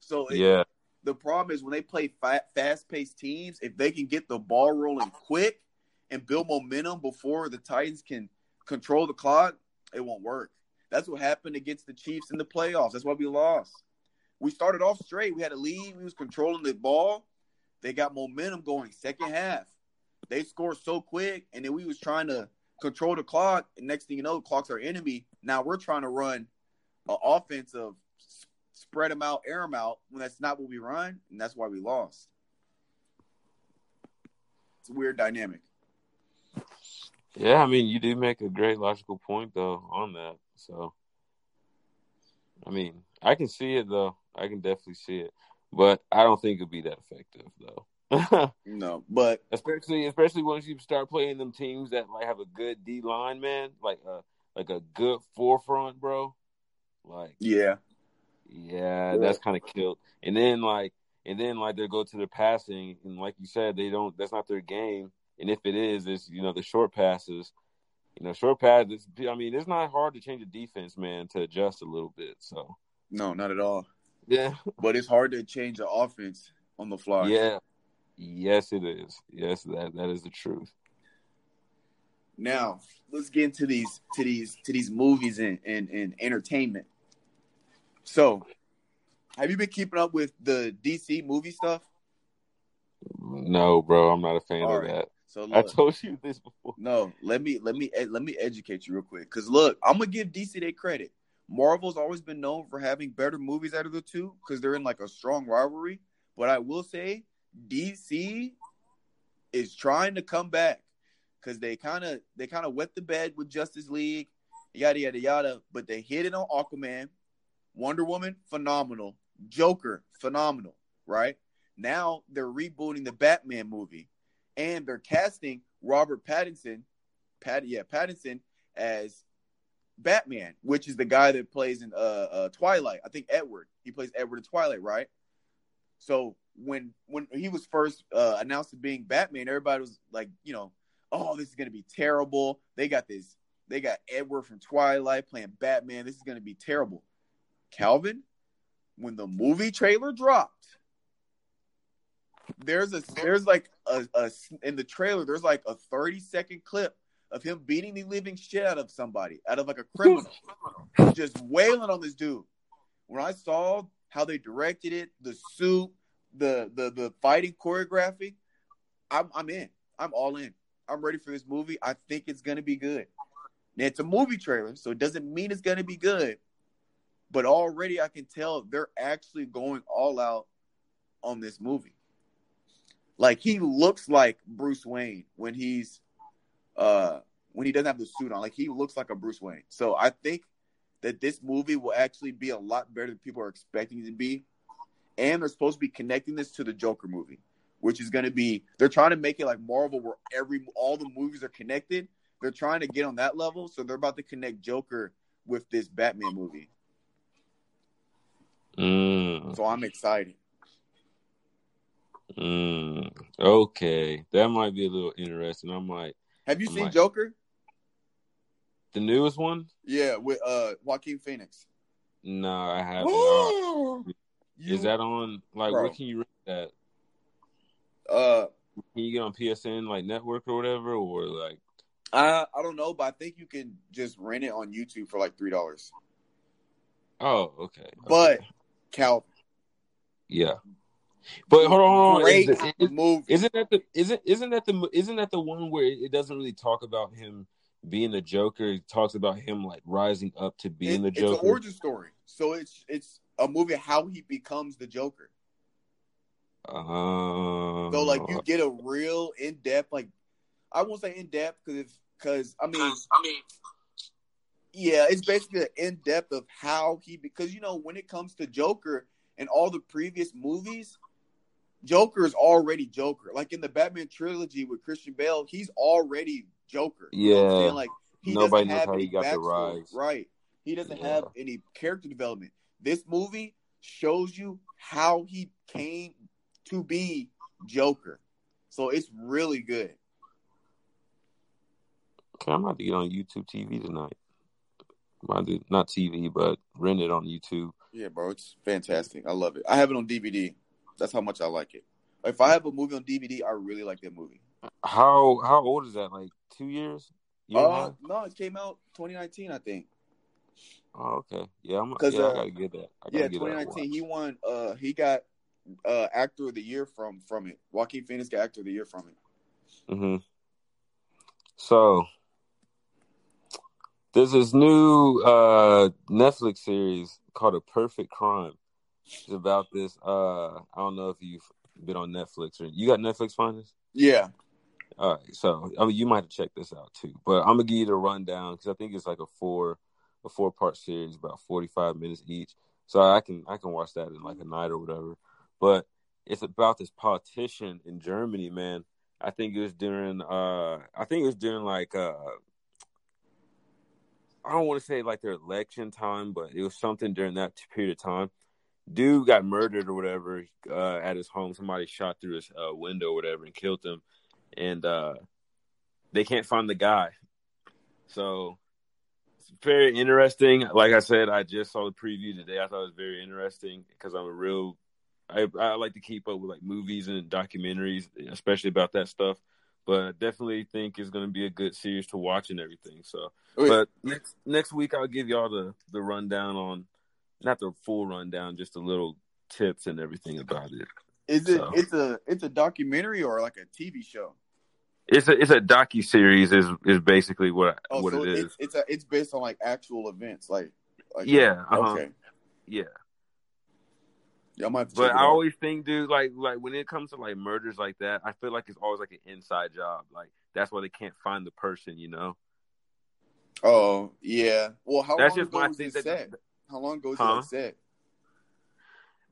So it, yeah, the problem is when they play fast paced teams, if they can get the ball rolling quick and build momentum before the Titans can control the clock, it won't work. That's what happened against the Chiefs in the playoffs. That's why we lost. We started off straight. We had a lead. We was controlling the ball. They got momentum going second half. They scored so quick, and then we was trying to control the clock. And next thing you know, the clock's our enemy. Now we're trying to run an offense of spread them out, air them out when that's not what we run, and that's why we lost. It's a weird dynamic. Yeah, I mean, you do make a great logical point though on that. So, I mean, I can see it though. I can definitely see it, but I don't think it'll be that effective though. no, but especially especially once you start playing them teams that like have a good D line, man, like a like a good forefront, bro. Like yeah, yeah, yeah. that's kind of killed. And then like, and then like they go to the passing, and like you said, they don't. That's not their game. And if it is, it's you know the short passes. You know, short passes. I mean, it's not hard to change a defense, man, to adjust a little bit. So no, not at all. Yeah, but it's hard to change the offense on the fly. Yeah, yes, it is. Yes, that that is the truth. Now let's get into these to these to these movies and, and, and entertainment. So, have you been keeping up with the DC movie stuff? No, bro, I'm not a fan All of right. that. So look, I told you this before. No, let me let me eh, let me educate you real quick. Cause look, I'm gonna give DC their credit. Marvel's always been known for having better movies out of the two because they're in like a strong rivalry. But I will say DC is trying to come back because they kind of they kind of wet the bed with Justice League, yada yada yada. But they hit it on Aquaman. Wonder Woman, phenomenal. Joker, phenomenal, right? Now they're rebooting the Batman movie and they're casting Robert Pattinson, Pat yeah, Pattinson as Batman, which is the guy that plays in uh, uh Twilight. I think Edward. He plays Edward in Twilight, right? So when when he was first uh, announced as being Batman, everybody was like, you know, oh, this is gonna be terrible. They got this. They got Edward from Twilight playing Batman. This is gonna be terrible. Calvin, when the movie trailer dropped, there's a there's like a, a in the trailer there's like a 30 second clip of him beating the living shit out of somebody, out of like a criminal, just wailing on this dude. When I saw how they directed it, the suit, the the the fighting choreography, I'm I'm in. I'm all in. I'm ready for this movie. I think it's gonna be good. Now, it's a movie trailer, so it doesn't mean it's gonna be good but already I can tell they're actually going all out on this movie. Like he looks like Bruce Wayne when he's uh when he doesn't have the suit on. Like he looks like a Bruce Wayne. So I think that this movie will actually be a lot better than people are expecting it to be. And they're supposed to be connecting this to the Joker movie, which is going to be they're trying to make it like Marvel where every all the movies are connected. They're trying to get on that level, so they're about to connect Joker with this Batman movie. Mm. So I'm excited. Mm. Okay, that might be a little interesting. I might. Have you I seen might- Joker? The newest one? Yeah, with uh Joaquin Phoenix. No, I haven't. Is that on? Like, Bro. where can you rent that? uh Can you get on PSN like network or whatever, or like? I I don't know, but I think you can just rent it on YouTube for like three dollars. Oh, okay. But okay. Cal, yeah. But hold on, hold on. great Is, is, movie. isn't that the isn't isn't that the isn't that the one where it doesn't really talk about him being the Joker? It talks about him like rising up to being It- the it's Joker. an origin story, so it's it's a movie how he becomes the Joker. Uh, huh. So like you get a real in depth, like I won't say in depth because because I mean I mean, yeah, it's basically an in depth of how he because you know when it comes to Joker and all the previous movies, Joker is already Joker. Like in the Batman trilogy with Christian Bale, he's already Joker. You know Yeah. saying? Like he Nobody knows have how he got the rise. Right. He doesn't Yeah. have any character development. This movie shows you how he came to be Joker. So it's really good. Okay, I'm about to get on YouTube TV tonight. Do not TV, but rent it on YouTube. Yeah, bro, it's fantastic. I love it. I have it on DVD. That's how much I like it. If I have a movie on DVD, I really like that movie. How how old is that? Like two years? Year Uh, no, it came out 2019, I think. Oh, okay. Yeah, I'm. Yeah, uh, I gotta get that. Gotta Yeah, get that 2019. He won. Uh, he got uh actor of the year from from it. Joaquin Phoenix got actor of the year from it. hmm So there's this new uh Netflix series called A Perfect Crime. It's about this. Uh, I don't know if you've been on Netflix or you got Netflix finders. Yeah, All right, so I mean, you might have checked this out too, but I'm gonna give you the rundown because I think it's like a four, a four part series, about 45 minutes each. So I can I can watch that in like a night or whatever. But it's about this politician in Germany, man. I think it was during uh I think it was during like uh I don't want to say like their election time, but it was something during that period of time. Dude got murdered or whatever uh, at his home. Somebody shot through his uh, window or whatever and killed him and uh, they can't find the guy. So it's very interesting. Like I said, I just saw the preview today. I thought it was very interesting because I'm a real. I I like to keep up with like movies and documentaries, especially about that stuff. But I definitely think it's going to be a good series to watch and everything. So, Wait, but next next week I'll give y'all the the rundown on, not the full rundown, just a little tips and everything about it. is it? so- It's a it's a documentary or like a TV show. It's a it's a docu series is is basically what Oh, what so it is. it's it's a, it's based on like actual events, like like Yeah, uh-huh. Okay, Yeah, I might but I always think, dude, like like when it comes to like murders like that, I feel like it's always like an inside job. Like that's why they can't find the person, you know. Oh yeah. Well, how That's long just ago my was thing. That, set? How long ago was Huh? it set?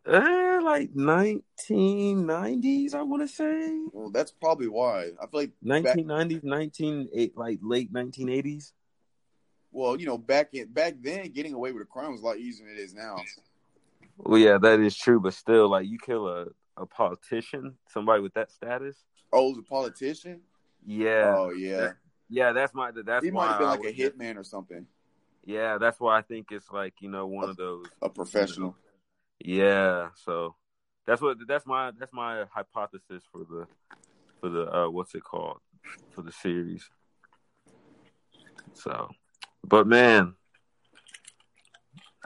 uh, like nineteen nineties, I want to say Well, that's probably why. I feel like nineteen nineties, nineteen eight, like late nineteen eighties. well, you know, back in back then, getting away with a crime was a lot easier than it is now. Well, yeah, that is true, but still, like you kill a a politician, somebody with that status. Oh, a politician? Yeah, Oh yeah, yeah, that's my that's he might have been like a hitman or something, Yeah, that's why I think it's like you know one of those. a professional. Yeah, so that's what that's my that's my hypothesis for the for the uh what's it called for the series. So, but man,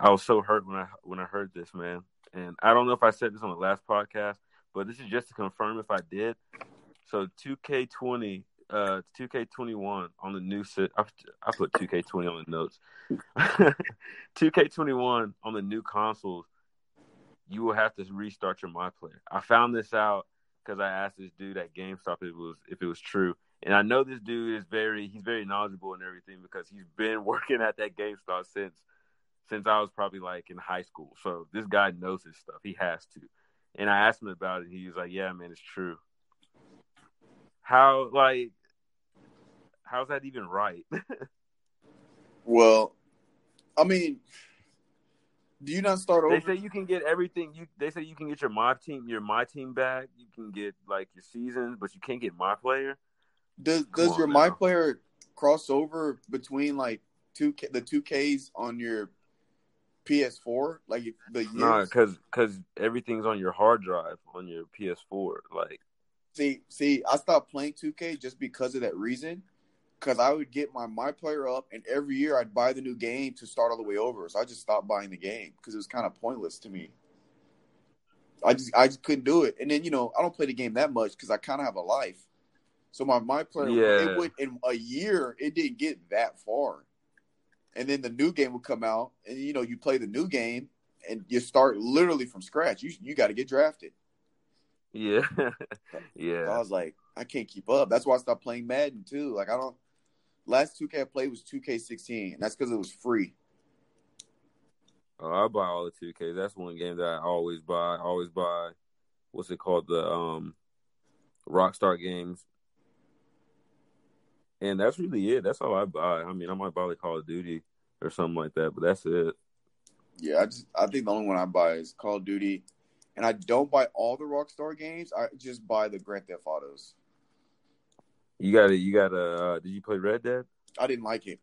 I was so hurt when I when I heard this, man. And I don't know if I said this on the last podcast, but this is just to confirm if I did. So 2K20 uh 2K21 on the new set I, put 2K20 on the notes. 2K21 on the new consoles you will have to restart your my player. I found this out because I asked this dude at GameStop if it was if it was true, and I know this dude is very he's very knowledgeable and everything because he's been working at that GameStop since since I was probably like in high school. So this guy knows his stuff. He has to. And I asked him about it. He was like, "Yeah, man, it's true." How like how's that even right? well, I mean, do you not start over? They say you can get everything. You they say you can get your my team, your my team back. You can get like your seasons, but you can't get my player. Does Come does your now. my player cross over between like two K, the two Ks on your PS4? Like the years? Nah, because because everything's on your hard drive on your PS4. Like, see, see, I stopped playing 2K just because of that reason because I would get my my player up, and every year I'd buy the new game to start all the way over. So I just stopped buying the game because it was kind of pointless to me. I just I just couldn't do it. And then you know I don't play the game that much because I kind of have a life. So my my player, yeah. it would in a year it didn't get that far, and then the new game would come out, and you know you play the new game, and you start literally from scratch. You you got to get drafted. Yeah, yeah. So I was like, I can't keep up. That's why I stopped playing Madden too. Like I don't. Last 2K I played was 2K16. That's because it was free. Oh, I buy all the 2K. That's one game that I always buy. I always buy. What's it called? The um, Rockstar games. And that's really it. That's all I buy. I mean, I might buy like Call of Duty or something like that, but that's it. Yeah, I just I think the only one I buy is Call of Duty, and I don't buy all the Rockstar games. I just buy the Grand Theft Autos. You got to You got to uh, did you play Red Dead? I didn't like it.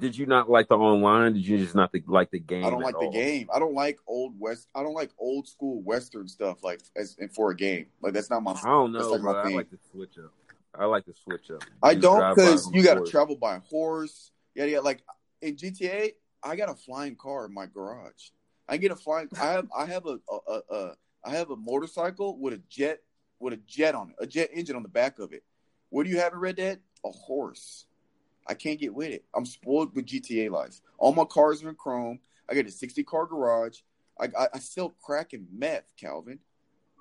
Did you not like the online? Did you just not the, like the game? I don't like all? the game. I don't like old west. I don't like old school western stuff like as and for a game. Like that's not my. I don't know. Like I like to switch up. I like to switch up. I don't because you got to travel by horse. Yeah, yeah. Like in GTA, I got a flying car in my garage. I get a flying. I have. I have a, a, a, a I have a motorcycle with a jet with a jet on it, a jet engine on the back of it. What do you have in Red Dead? A horse. I can't get with it. I'm spoiled with GTA life. All my cars are in chrome. I got a 60 car garage. I, I, I sell crack and meth, Calvin.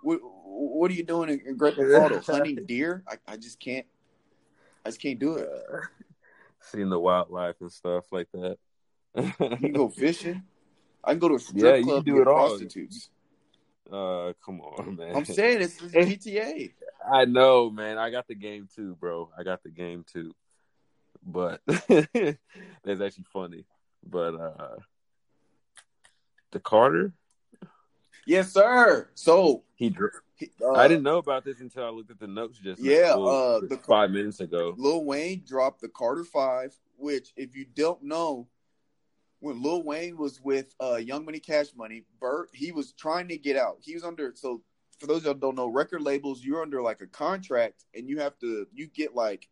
What, what are you doing in, in Grand Theft Hunting deer? I, I just can't. I just can't do it. Uh, seeing the wildlife and stuff like that. you can go fishing. I can go to a strip yeah, club do it all. prostitutes. Uh, come on, man. I'm saying it's GTA. I know, man. I got the game too, bro. I got the game too. But that's actually funny. But uh the Carter. Yes, sir. So he. Uh, I didn't know about this until I looked at the notes just yeah, uh, the five minutes ago. Lil Wayne dropped the Carter Five, which, if you don't know, when Lil Wayne was with uh, Young Money Cash Money, Bert he was trying to get out. He was under so for those that don't know, record labels you're under like a contract and you have to you get like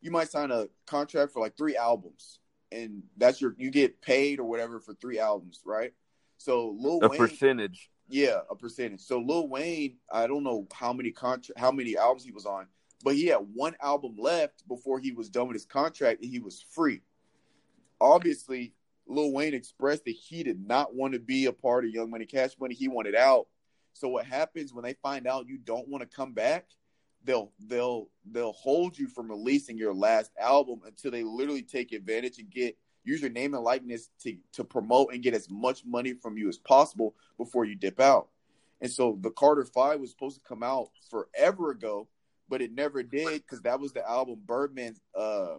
you might sign a contract for like three albums and that's your you get paid or whatever for three albums, right? So Lil a Wayne, percentage. Yeah, a percentage. So Lil Wayne, I don't know how many contract how many albums he was on, but he had one album left before he was done with his contract and he was free. Obviously, Lil Wayne expressed that he did not want to be a part of Young Money Cash Money. He wanted out. So what happens when they find out you don't want to come back? They'll they'll they'll hold you from releasing your last album until they literally take advantage and get use your name and likeness to to promote and get as much money from you as possible before you dip out. And so the Carter Five was supposed to come out forever ago, but it never did because that was the album Birdman uh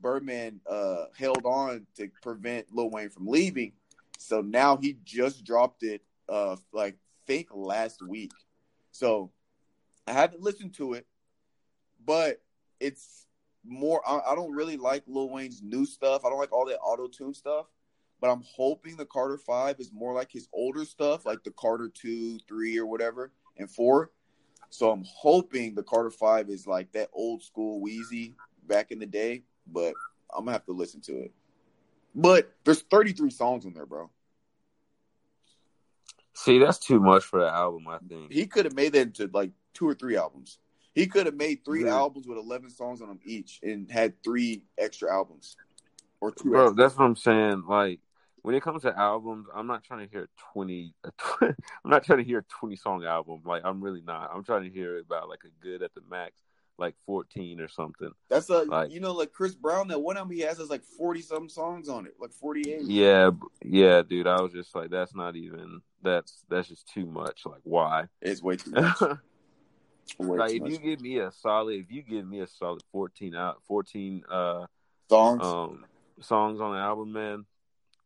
Birdman uh, held on to prevent Lil Wayne from leaving. So now he just dropped it, uh, like think last week. So I haven't listened to it, but it's more. I, I don't really like Lil Wayne's new stuff. I don't like all that auto tune stuff. But I'm hoping the Carter Five is more like his older stuff, like the Carter Two, Three, or whatever, and Four. So I'm hoping the Carter Five is like that old school Weezy back in the day but I'm gonna have to listen to it. But there's 33 songs on there, bro. See, that's too much for that album. I think he could have made that into like two or three albums. He could have made three yeah. albums with 11 songs on them each, and had three extra albums or two. Bro, extra. that's what I'm saying. Like when it comes to albums, I'm not trying to hear 20 I'm not trying to hear a 20 song album. Like I'm really not. I'm trying to hear about like a good at the max like 14 or something. That's a like, you know like Chris Brown that one album he has has like 40 some songs on it, like 48. Yeah, yeah, dude. I was just like that's not even that's that's just too much. Like why? It's way too much. Like if much. you give me a solid if you give me a solid 14 out 14 uh songs um songs on the album, man,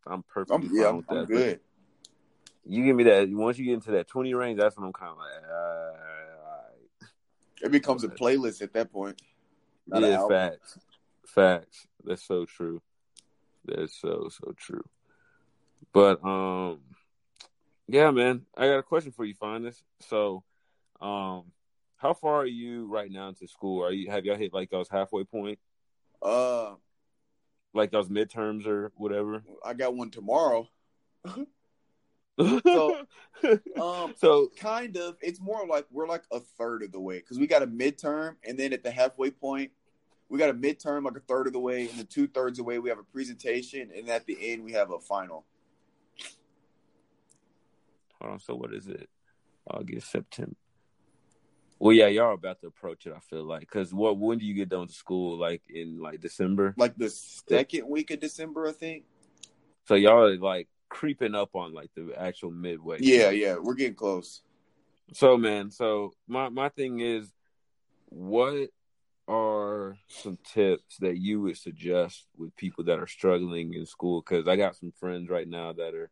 I'm perfectly I'm, yeah, I'm, I'm good. You give me that once you get into that 20 range, that's when I'm kind of like uh, it becomes a playlist at that point. Yeah, facts. Facts. That's so true. That's so so true. But um yeah, man, I got a question for you, Finest. So, um, how far are you right now into school? Are you have y'all hit like those halfway point? Uh, like those midterms or whatever. I got one tomorrow. so, um, so kind of, it's more like we're like a third of the way because we got a midterm, and then at the halfway point, we got a midterm like a third of the way, and the two thirds of the way we have a presentation, and at the end we have a final. Hold on, so what is it? August, September. Well, yeah, y'all about to approach it. I feel like because what when do you get done to school? Like in like December, like the second week of December, I think. So y'all are like creeping up on like the actual midway. Yeah, yeah, we're getting close. So man, so my my thing is, what are some tips that you would suggest with people that are struggling in school? Because I got some friends right now that are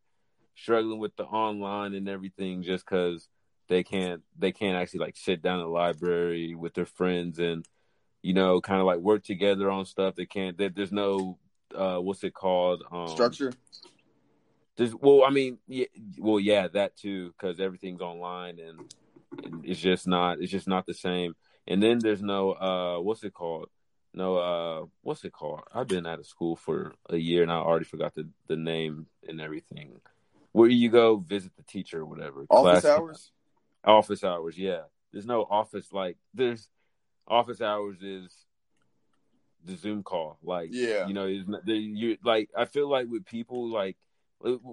struggling with the online and everything, just because they can't they can't actually like sit down in the library with their friends and you know kind of like work together on stuff. They can't. They, there's no uh what's it called um, structure there's, well, I mean, yeah, well, yeah, that too, because everything's online and, it's just not, it's just not the same. And then there's no, uh, what's it called? No, uh, what's it called? I've been out of school for a year and I already forgot the the name and everything. Where you go visit the teacher or whatever. Office Class, hours. Office hours, yeah. There's no office like there's office hours is the Zoom call. Like, yeah, you know, you like I feel like with people like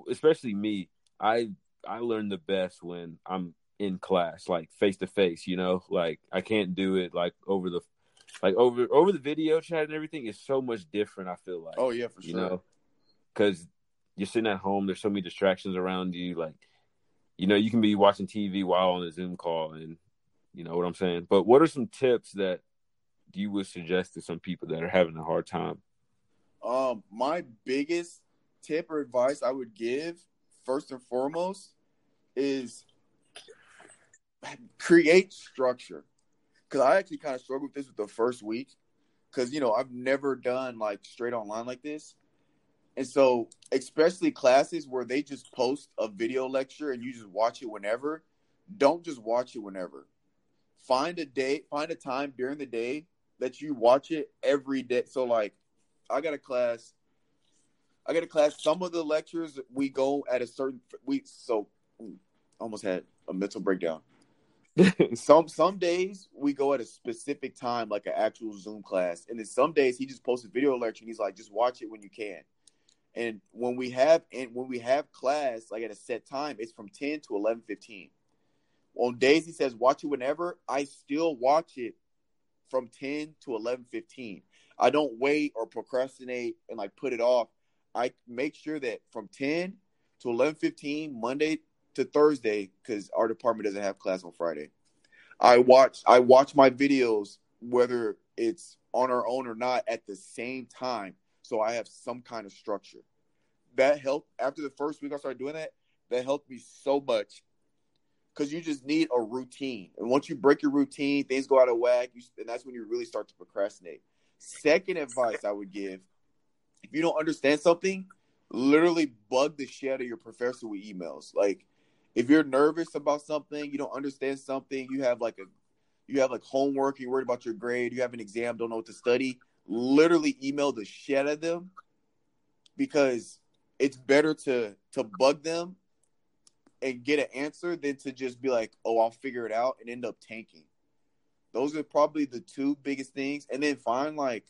especially me, I I learn the best when I'm in class, like face to face. You know, like I can't do it like over the like over over the video chat and everything is so much different. I feel like. Oh yeah, for sure. You know, because you're sitting at home. There's so many distractions around you. Like, you know, you can be watching TV while on a Zoom call, and you know what I'm saying. But what are some tips that you would suggest to some people that are having a hard time? Um, my biggest tip or advice I would give first and foremost is create structure. Because I actually kind of struggled with this with the first week. Because, you know, I've never done like straight online like this. And so, especially classes where they just post a video lecture and you just watch it whenever, don't just watch it whenever. Find a day, find a time during the day that you watch it every day. So, like, I got a class I got a class. Some of the lectures we go at a certain we so almost had a mental breakdown. some some days we go at a specific time, like an actual Zoom class, and then some days he just posts a video lecture and he's like, just watch it when you can. And when we have and when we have class like at a set time, it's from ten to eleven fifteen. On days he says watch it whenever, I still watch it from ten to eleven fifteen. I don't wait or procrastinate and like put it off. I make sure that from 10 to 11:15 Monday to Thursday cuz our department doesn't have class on Friday. I watch I watch my videos whether it's on our own or not at the same time so I have some kind of structure. That helped after the first week I started doing that, that helped me so much because you just need a routine. And once you break your routine, things go out of whack, you, and that's when you really start to procrastinate. Second advice I would give if you don't understand something, literally bug the shit out of your professor with emails. Like if you're nervous about something, you don't understand something, you have like a you have like homework, you're worried about your grade, you have an exam, don't know what to study, literally email the shit out of them because it's better to to bug them and get an answer than to just be like, oh, I'll figure it out and end up tanking. Those are probably the two biggest things. And then find like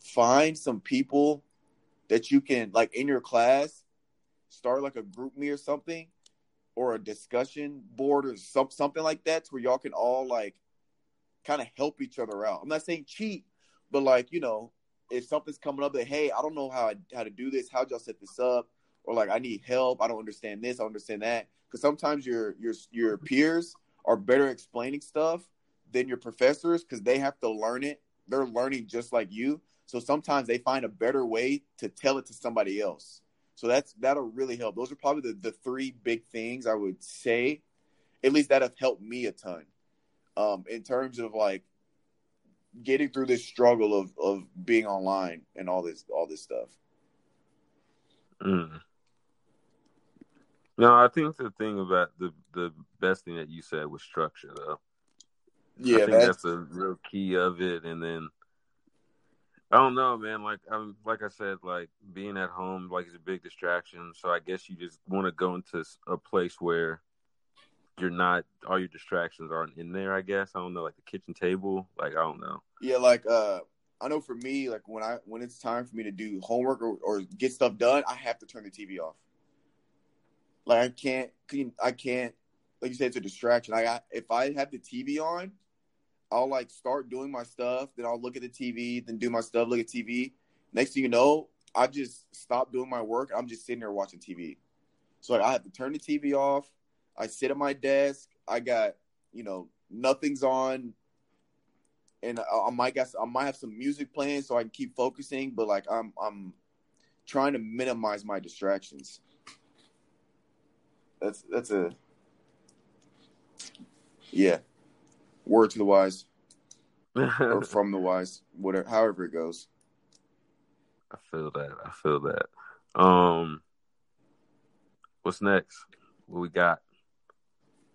find some people that you can like in your class start like a GroupMe or something or a discussion board or some, something like that where y'all can all like kind of help each other out. I'm not saying cheat, but like, you know, if something's coming up that, hey, I don't know how I, how to do this, how'd y'all set this up? Or like I need help, I don't understand this, I understand that. Because sometimes your your your peers are better explaining stuff than your professors because they have to learn it. They're learning just like you. So sometimes they find a better way to tell it to somebody else. So that's that'll really help. Those are probably the, the three big things I would say. At least that have helped me a ton. Um, in terms of like getting through this struggle of of being online and all this all this stuff. Mm. No, I think the thing about the the best thing that you said was structure, though. Yeah, I think that's, that's a real key of it. And then I don't know, man. Like I'm, like I said, like being at home, like is a big distraction. So I guess you just want to go into a place where you're not all your distractions aren't in there. I guess I don't know, like the kitchen table. Like I don't know. Yeah, like uh, I know for me, like when I when it's time for me to do homework or, or get stuff done, I have to turn the TV off. Like I can't, I can't. Like you said, it's a distraction. I if I have the TV on, I'll like start doing my stuff, then I'll look at the TV, then do my stuff, look at TV. Next thing you know, I just stop doing my work. I'm just sitting there watching TV. So like I have to turn the TV off. I sit at my desk. I got, you know, nothing's on. And I, I might guess I might have some music playing so I can keep focusing, but like I'm I'm trying to minimize my distractions. That's that's a yeah. Word to the wise, or from the wise, whatever, however it goes. I feel that. I feel that. Um, what's next? What we got?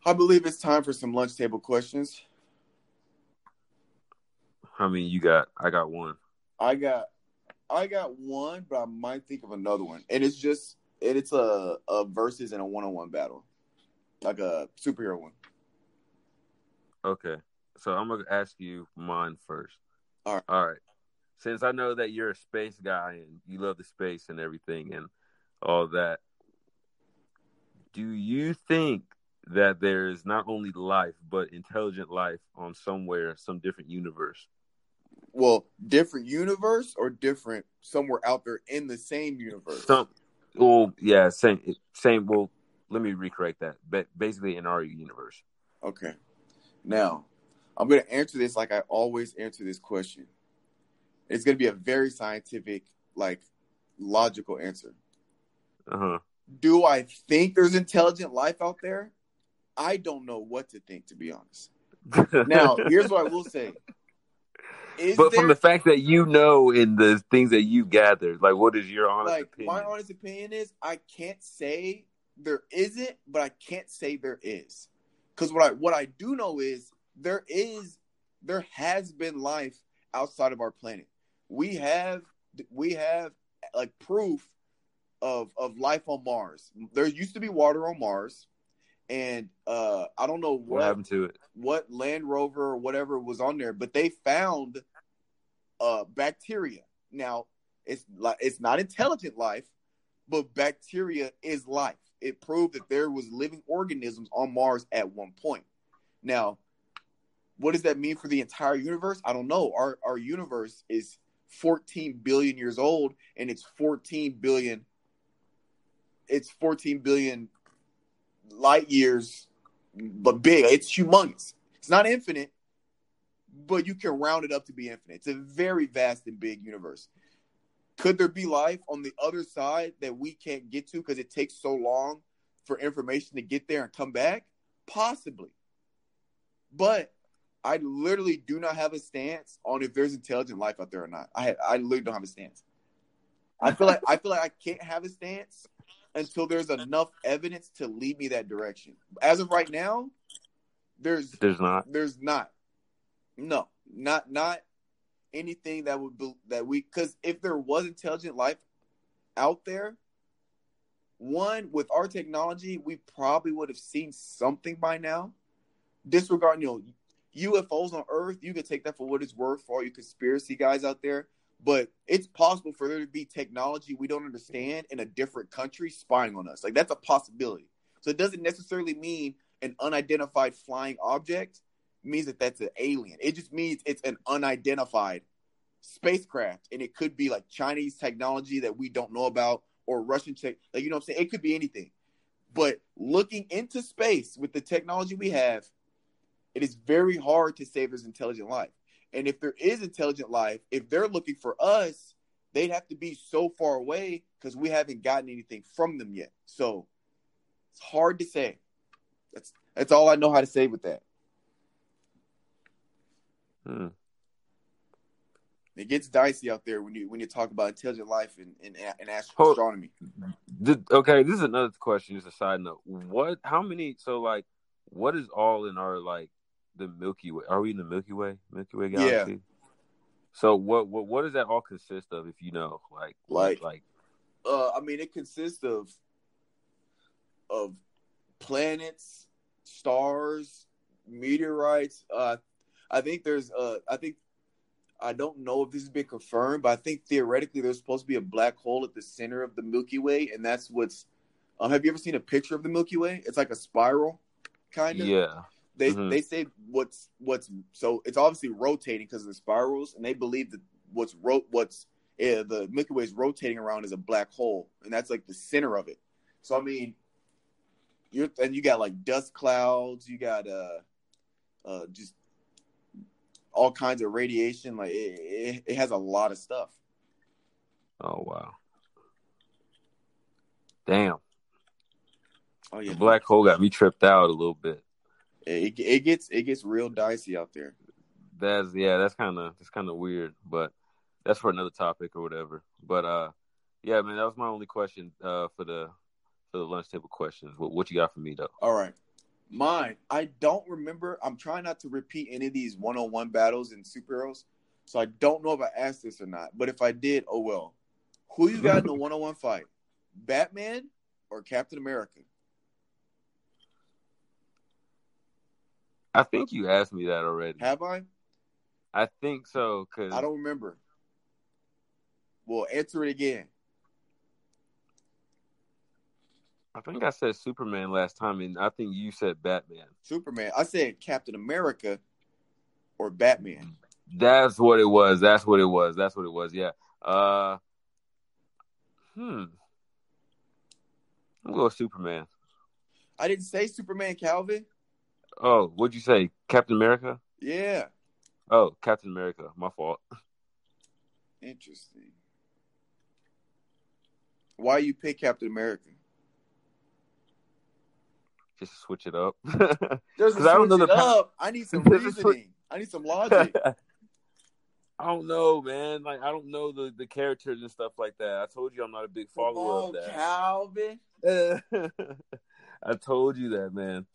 I believe it's time for some lunch table questions. How many you got? I got one. I got, I got one, but I might think of another one, and it's just, and it's a a versus and a one on one battle, like a superhero one. Okay. So I'm gonna ask you mine first. All right. All right. Since I know that you're a space guy and you love the space and everything and all that, do you think that there is not only life but intelligent life on somewhere, some different universe? Well, different universe or different somewhere out there in the same universe. Some, well, yeah, same, same. Well, let me recorrect that. But basically, in our universe. Okay. Now, I'm going to answer this like I always answer this question. It's going to be a very scientific, like logical answer. Uh-huh. Do I think there's intelligent life out there? I don't know what to think, to be honest. now, here's what I will say. Is but there, from the fact that you know in the things that you gathered, like what is your honest like, opinion? My honest opinion is I can't say there isn't, but I can't say there is. Because what I what I do know is there is there has been life outside of our planet. We have we have like proof of of life on Mars. There used to be water on Mars, and uh I don't know what, what happened to it, what Land Rover or whatever was on there, but they found uh bacteria. Now it's like it's not intelligent life, but bacteria is life it proved that there was living organisms on Mars at one point. Now, what does that mean for the entire universe? I don't know. Our our universe is 14 billion years old and it's 14 billion it's 14 billion light years but big. It's humongous. It's not infinite, but you can round it up to be infinite. It's a very vast and big universe. Could there be life on the other side that we can't get to because it takes so long for information to get there and come back? Possibly. But I literally do not have a stance on if there's intelligent life out there or not. I I literally don't have a stance. I feel like I feel like I can't have a stance until there's enough evidence to lead me that direction. As of right now, there's there's not there's not no not not anything that would be that we because if there was intelligent life out there, one with our technology, we probably would have seen something by now. Disregarding you know UFOs on Earth, you could take that for what it's worth for all you conspiracy guys out there. But it's possible for there to be technology we don't understand in a different country spying on us. Like that's a possibility. So it doesn't necessarily mean an unidentified flying object means that that's an alien. It just means it's an unidentified spacecraft, and it could be like Chinese technology that we don't know about, or Russian tech. Like you know what I'm saying? It could be anything. But looking into space with the technology we have, it is very hard to say there's intelligent life. And if there is intelligent life, if they're looking for us, they'd have to be so far away because we haven't gotten anything from them yet. So it's hard to say. That's that's all I know how to say with that. Hmm. It gets dicey out there when you when you talk about intelligent life and and, and astronomy. Did, okay, this is another question. Just a side note. What? How many? So like, what is all in our like the Milky Way. Are we in the Milky Way? Milky Way galaxy. Yeah. So what what what does that all consist of? If you know, like like like, uh, I mean, it consists of of planets, stars, meteorites. Uh, I think there's uh, I think I don't know if this has been confirmed, but I think theoretically there's supposed to be a black hole at the center of the Milky Way, and that's what's. Um, have you ever seen a picture of the Milky Way? It's like a spiral, kind of. Yeah. They mm-hmm. they say what's what's so it's obviously rotating because of the spirals, and they believe that what's ro- what's uh, the Milky Way is rotating around is a black hole, and that's like the center of it. So I mean, you're and you got like dust clouds, you got uh, uh, just all kinds of radiation. Like it, it, it has a lot of stuff. Oh wow! Damn. Oh yeah, the black hole got me tripped out a little bit it, it gets it gets real dicey out there. That's yeah, that's kind of that's kind of weird, but that's for another topic or whatever. But uh, yeah, man, that was my only question uh for the for the lunch table questions. What what you got for me though? All right, mine. I don't remember. I'm trying not to repeat any of these one on one battles in superheroes, so I don't know if I asked this or not. But if I did, oh well. Who you got in the one on one fight? Batman or Captain America? I think you asked me that already. Have I? I think so. Cause I don't remember. Well, answer it again. I think I said Superman last time, and I think you said Batman. Superman. I said Captain America or Batman. That's what it was. That's what it was. That's what it was. Yeah. Uh, hmm. I'm going Superman. I didn't say Superman, Calvin. Oh, what'd you say? Captain America? Yeah. Oh, Captain America. My fault. Interesting. Why you pick Captain America? Just switch it up. Because I don't know the up. I need some reasoning. I need some logic. I don't know, man. Like I don't know the, the characters and stuff like that. I told you I'm not a big follower on, of that. Calvin. I told you that, man.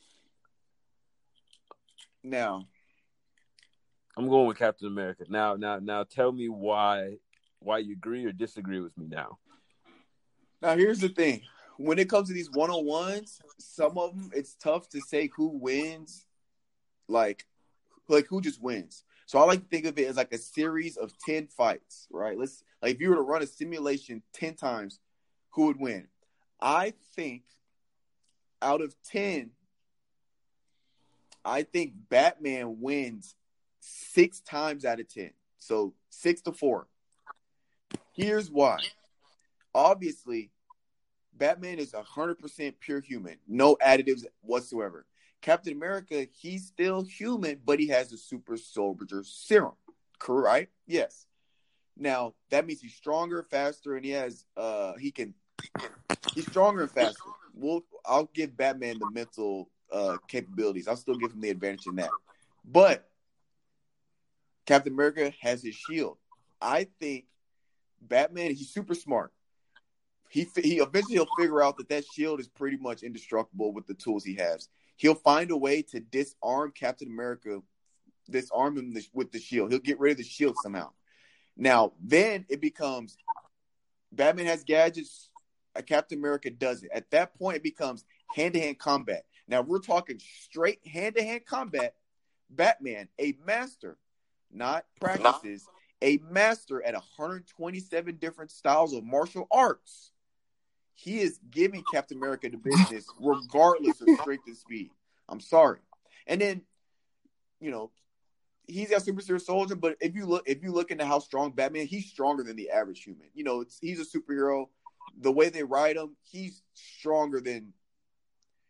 Now, I'm going with Captain America. Now, now, now, tell me why why you agree or disagree with me now. Now, here's the thing: when it comes to these one on ones, some of them it's tough to say who wins. Like, like who just wins. So I like to think of it as like a series of ten fights, right? Let's like if you were to run a simulation ten times, who would win? I think out of ten, I think Batman wins six times out of 10. So six to four. Here's why. Obviously, Batman is 100% pure human, no additives whatsoever. Captain America, he's still human, but he has a super soldier serum. Correct? Yes. Now, that means he's stronger, faster, and he has, uh, he can, he's stronger and faster. We'll, I'll give Batman the mental uh, capabilities. I'll still give him the advantage in that. But Captain America has his shield. I think Batman, he's super smart. He he eventually he'll figure out that that shield is pretty much indestructible with the tools he has. He'll find a way to disarm Captain America, disarm him with the shield. He'll get rid of the shield somehow. Now, then it becomes Batman has gadgets. Captain America does it. At that point, it becomes hand to hand combat. Now we're talking straight hand to hand combat. Batman, a master, not practices, a master at 127 different styles of martial arts. He is giving Captain America the business regardless of strength and speed. I'm sorry. And then, you know, he's got super serious soldier, but if you look if you look into how strong Batman, he's stronger than the average human. You know, he's a superhero. The way they ride him, he's stronger than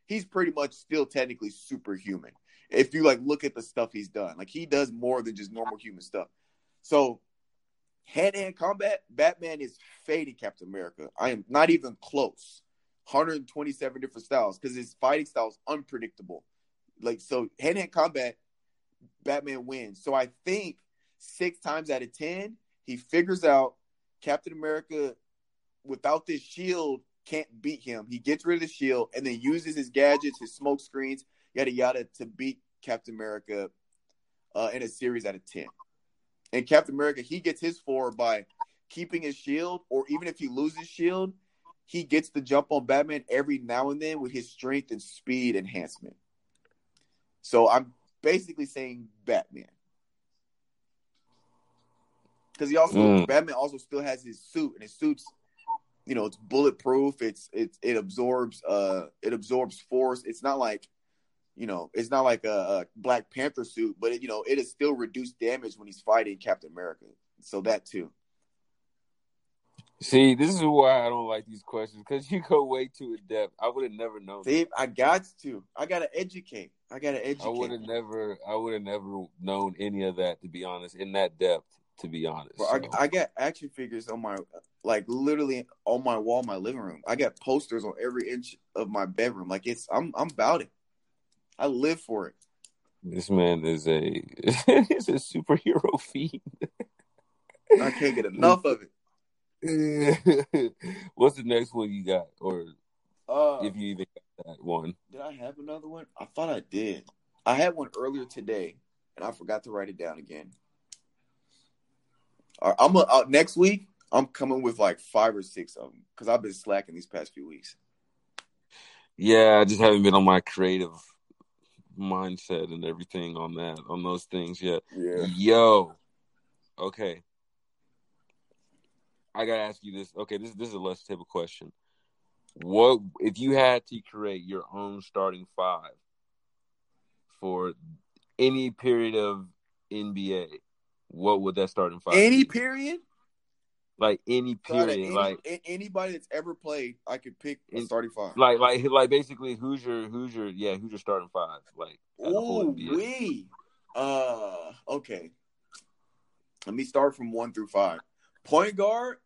he's pretty much still technically superhuman. If you like look at the stuff he's done, like he does more than just normal human stuff. So hand to hand combat, Batman is fading Captain America. I am not even close. 127 different styles because his fighting style is unpredictable. Like so, hand to hand combat, Batman wins. So I think six times out of ten, he figures out Captain America without this shield can't beat him. He gets rid of the shield and then uses his gadgets, his smoke screens, yada yada, to beat Captain America uh, in a series out of ten. And Captain America, he gets his four by keeping his shield, or even if he loses shield, he gets the jump on Batman every now and then with his strength and speed enhancement. So I'm basically saying Batman. Because he also mm. Batman also still has his suit, and his suit's you know it's bulletproof. It's it it absorbs uh it absorbs force. It's not like you know, it's not like a, a Black Panther suit, but it, you know, it is still reduced damage when he's fighting Captain America. So that too. See, this is why I don't like these questions because you go way too in depth. I would have never known. See, I got to. I gotta educate. I gotta educate. I would have never. I would have never known any of that to be honest. In that depth, to be honest. Bro, so. I, I got action figures on my like literally on my wall, my living room. I got posters on every inch of my bedroom. Like it's, I'm, I'm about it. I live for it. This man is a is a superhero fiend. I can't get enough of it. What's the next one you got, or uh, if you even got that one? Did I have another one? I thought I did. I had one earlier today, and I forgot to write it down again. I'm a, uh, next week. I'm coming with like five or six of them because I've been slacking these past few weeks. Yeah, I just haven't been on my creative mindset and everything on that on those things yet. Yeah. Yo. Okay. I gotta ask you this. Okay, this this is a less of question. What if you had to create your own starting five for any period of NBA? What would that starting five? Any be? period? like any period, any, like anybody that's ever played, I could pick a starting five. Like, like, like, basically, who's your, who's your, yeah, who's your starting five? Like, oh, we, uh, okay. Let me start from one through five. Point guard.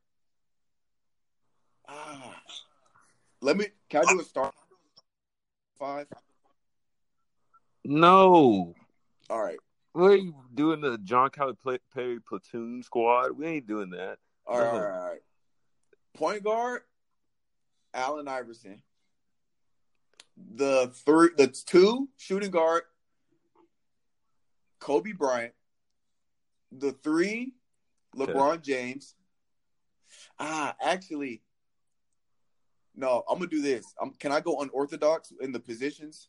Ah, let me. Can I do a start five? No. All right. What are you doing the John Calipari platoon squad? We ain't doing that. All right, right, all right. Point guard, Allen Iverson. The three, the two shooting guard, Kobe Bryant. The three, LeBron okay. James. Ah, actually, no. I'm gonna do this. I'm, can I go unorthodox in the positions?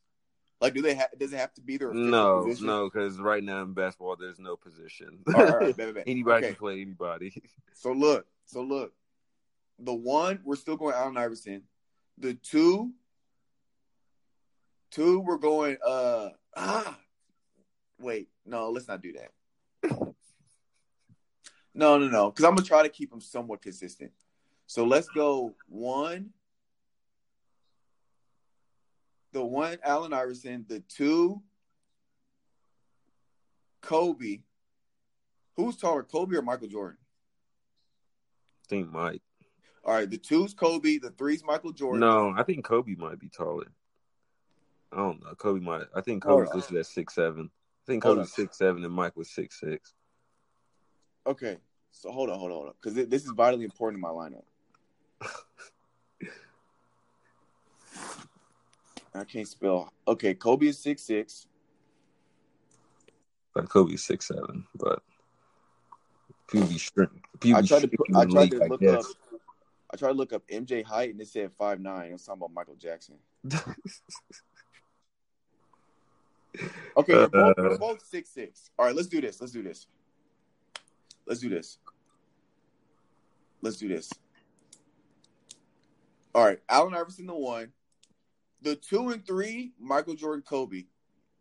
Like, do they have? Does it have to be their no, position? no? Because right now in basketball, there's no position. All right, all right, bad, bad. anybody okay. can play anybody. So look, so look, the one we're still going Allen Iverson. The two, two we're going. Uh ah, wait, no, let's not do that. no, no, no, because I'm gonna try to keep them somewhat consistent. So let's go one, the one Allen Iverson, the two Kobe. Who's taller, Kobe or Michael Jordan? I think Mike. All right, the two's Kobe, the three's Michael Jordan. No, I think Kobe might be taller. I don't know. Kobe might. I think Kobe's listed at six seven. I think Kobe's six seven and Mike was six six. Okay, so hold on, hold on, hold on, because this is vitally important in my lineup. I can't spell. Okay, Kobe is six six. But Kobe's six seven, but be shrinking. I tried to put, I tried to look up. I tried to look up MJ height and it said five nine. It was talking about Michael Jackson. okay, we're both, we're uh, both six six. All right, let's do this. Let's do this. Let's do this. Let's do this. All right, Allen Iverson the one. The two and three, Michael Jordan, Kobe,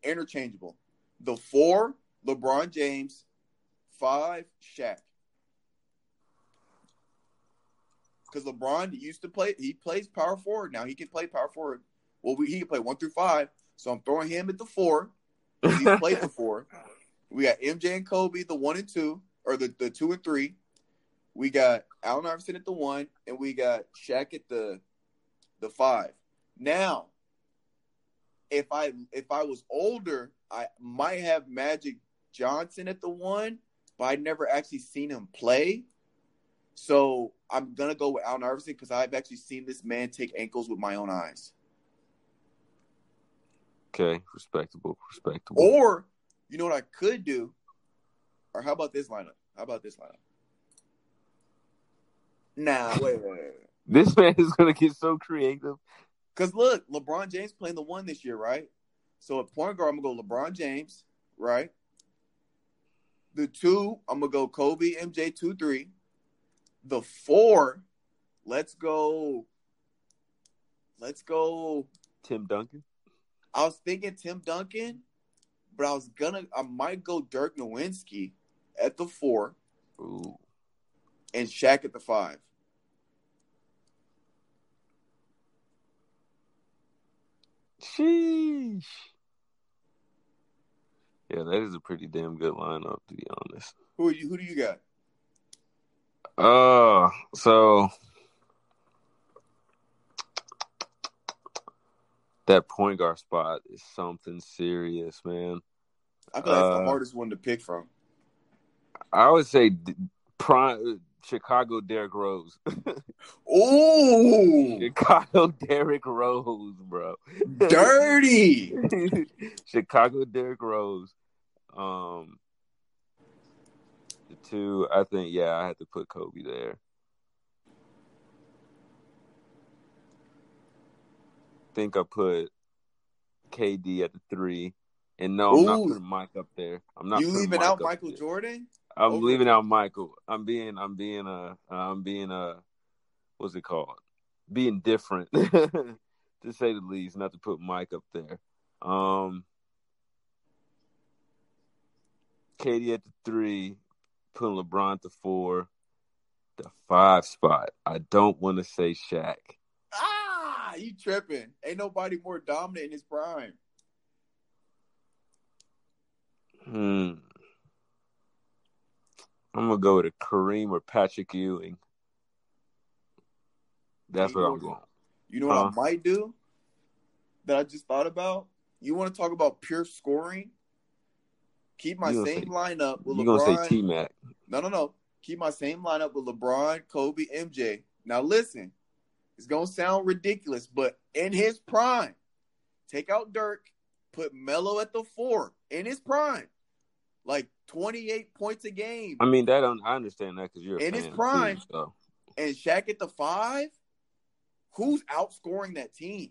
interchangeable. The four, LeBron James. Five, Shaq. Because LeBron used to play, he plays power forward. Now he can play power forward. Well, we, he can play one through five. So I'm throwing him at the four. He played the four. We got MJ and Kobe, the one and two, or the, the two and three. We got Allen Iverson at the one, and we got Shaq at the the five. Now, if I if I was older, I might have Magic Johnson at the one, but I never actually seen him play. So I'm gonna go with Allen Iverson because I've actually seen this man take ankles with my own eyes. Okay, respectable, respectable. Or you know what I could do? Or how about this lineup? How about this lineup? Nah, wait, wait, wait. This man is gonna get so creative. Cause look, LeBron James playing the one this year, right? So at point guard, I'm gonna go LeBron James, right? The two, I'm gonna go Kobe, MJ, two, three. The four, let's go. Let's go. Tim Duncan. I was thinking Tim Duncan, but I was gonna. I might go Dirk Nowitzki at the four. Ooh. And Shaq at the five. Sheesh. Yeah, that is a pretty damn good lineup to be honest. Who you? Who do you got? Uh, so that point guard spot is something serious, man. I feel like uh, the hardest one to pick from. I would say prime Chicago Derrick Rose. Ooh, Chicago Derrick Rose, bro. Dirty. Chicago Derrick Rose. Um, the two, I think, yeah, I had to put Kobe there. think I put KD at the three. And no, I'm not putting Mike up there. I'm not. You leaving Mike out Michael there. Jordan? I'm okay. leaving out Michael. I'm being. I'm being a. I'm being a. What's it called? Being different, to say the least. Not to put Mike up there. Um, KD at the three, putting LeBron the four, the five spot. I don't want to say Shaq. Ah, you tripping? Ain't nobody more dominant in his prime. Hmm. I'm gonna go to Kareem or Patrick Ewing. That's what I'm going. You know what huh? I might do? That I just thought about. You want to talk about pure scoring? Keep my same say, lineup with LeBron. you LeBron. gonna say T Mac? No, no, no. Keep my same lineup with LeBron, Kobe, MJ. Now listen, it's gonna sound ridiculous, but in his prime, take out Dirk, put Melo at the four in his prime like 28 points a game. I mean, that I understand that because you're in his prime. Too, so. And Shaq at the five, who's outscoring that team?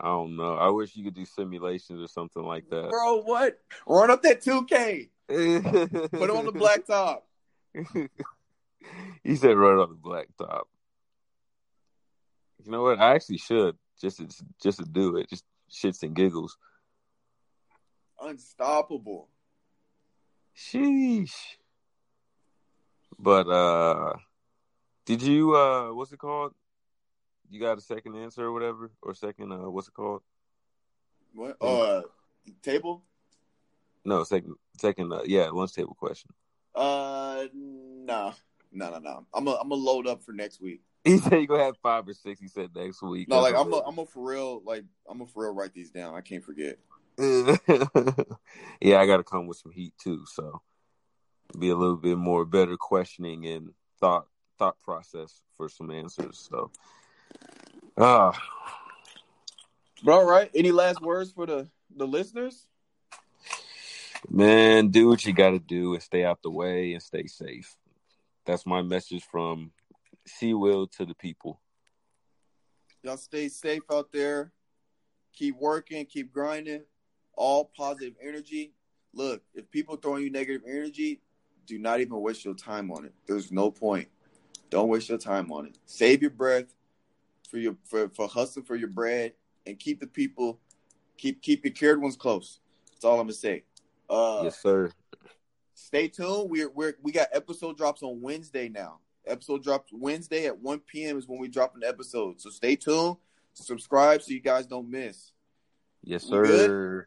I don't know. I wish you could do simulations or something like that. Bro, what? Run up that 2K. Put it on the black top. he said run on the black top. You know what? I actually should just to, just to do it, just shits and giggles unstoppable. Sheesh. But uh did you uh what's it called? You got a second answer or whatever? Or second uh what's it called? What uh table? No, second second uh yeah, lunch table question. Uh no. No, no, no. I'm a, I'm gonna load up for next week. He said you gonna have five or six. He said next week. No, like I'm a, I'm a for real like I'm a for real write these down. I can't forget. yeah, I got to come with some heat too. So be a little bit more better questioning and thought thought process for some answers. So, ah, uh, bro, right? Any last words for the the listeners? Man, do what you got to do and stay out the way and stay safe. That's my message from Sea Will to the people. Y'all stay safe out there. Keep working, keep grinding all positive energy. look, if people throwing you negative energy, do not even waste your time on it. There's no point. Don't waste your time on it. Save your breath for your for, for hustling for your bread and keep the people keep keep your cared ones close. That's all I'm gonna say. Uh, yes, sir. Stay tuned. We're we're we got episode drops on Wednesday now. Episode drops Wednesday at 1 p.m. is when we drop an episode. So stay tuned. Subscribe so you guys don't miss. Yes, sir.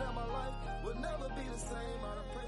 never be the same.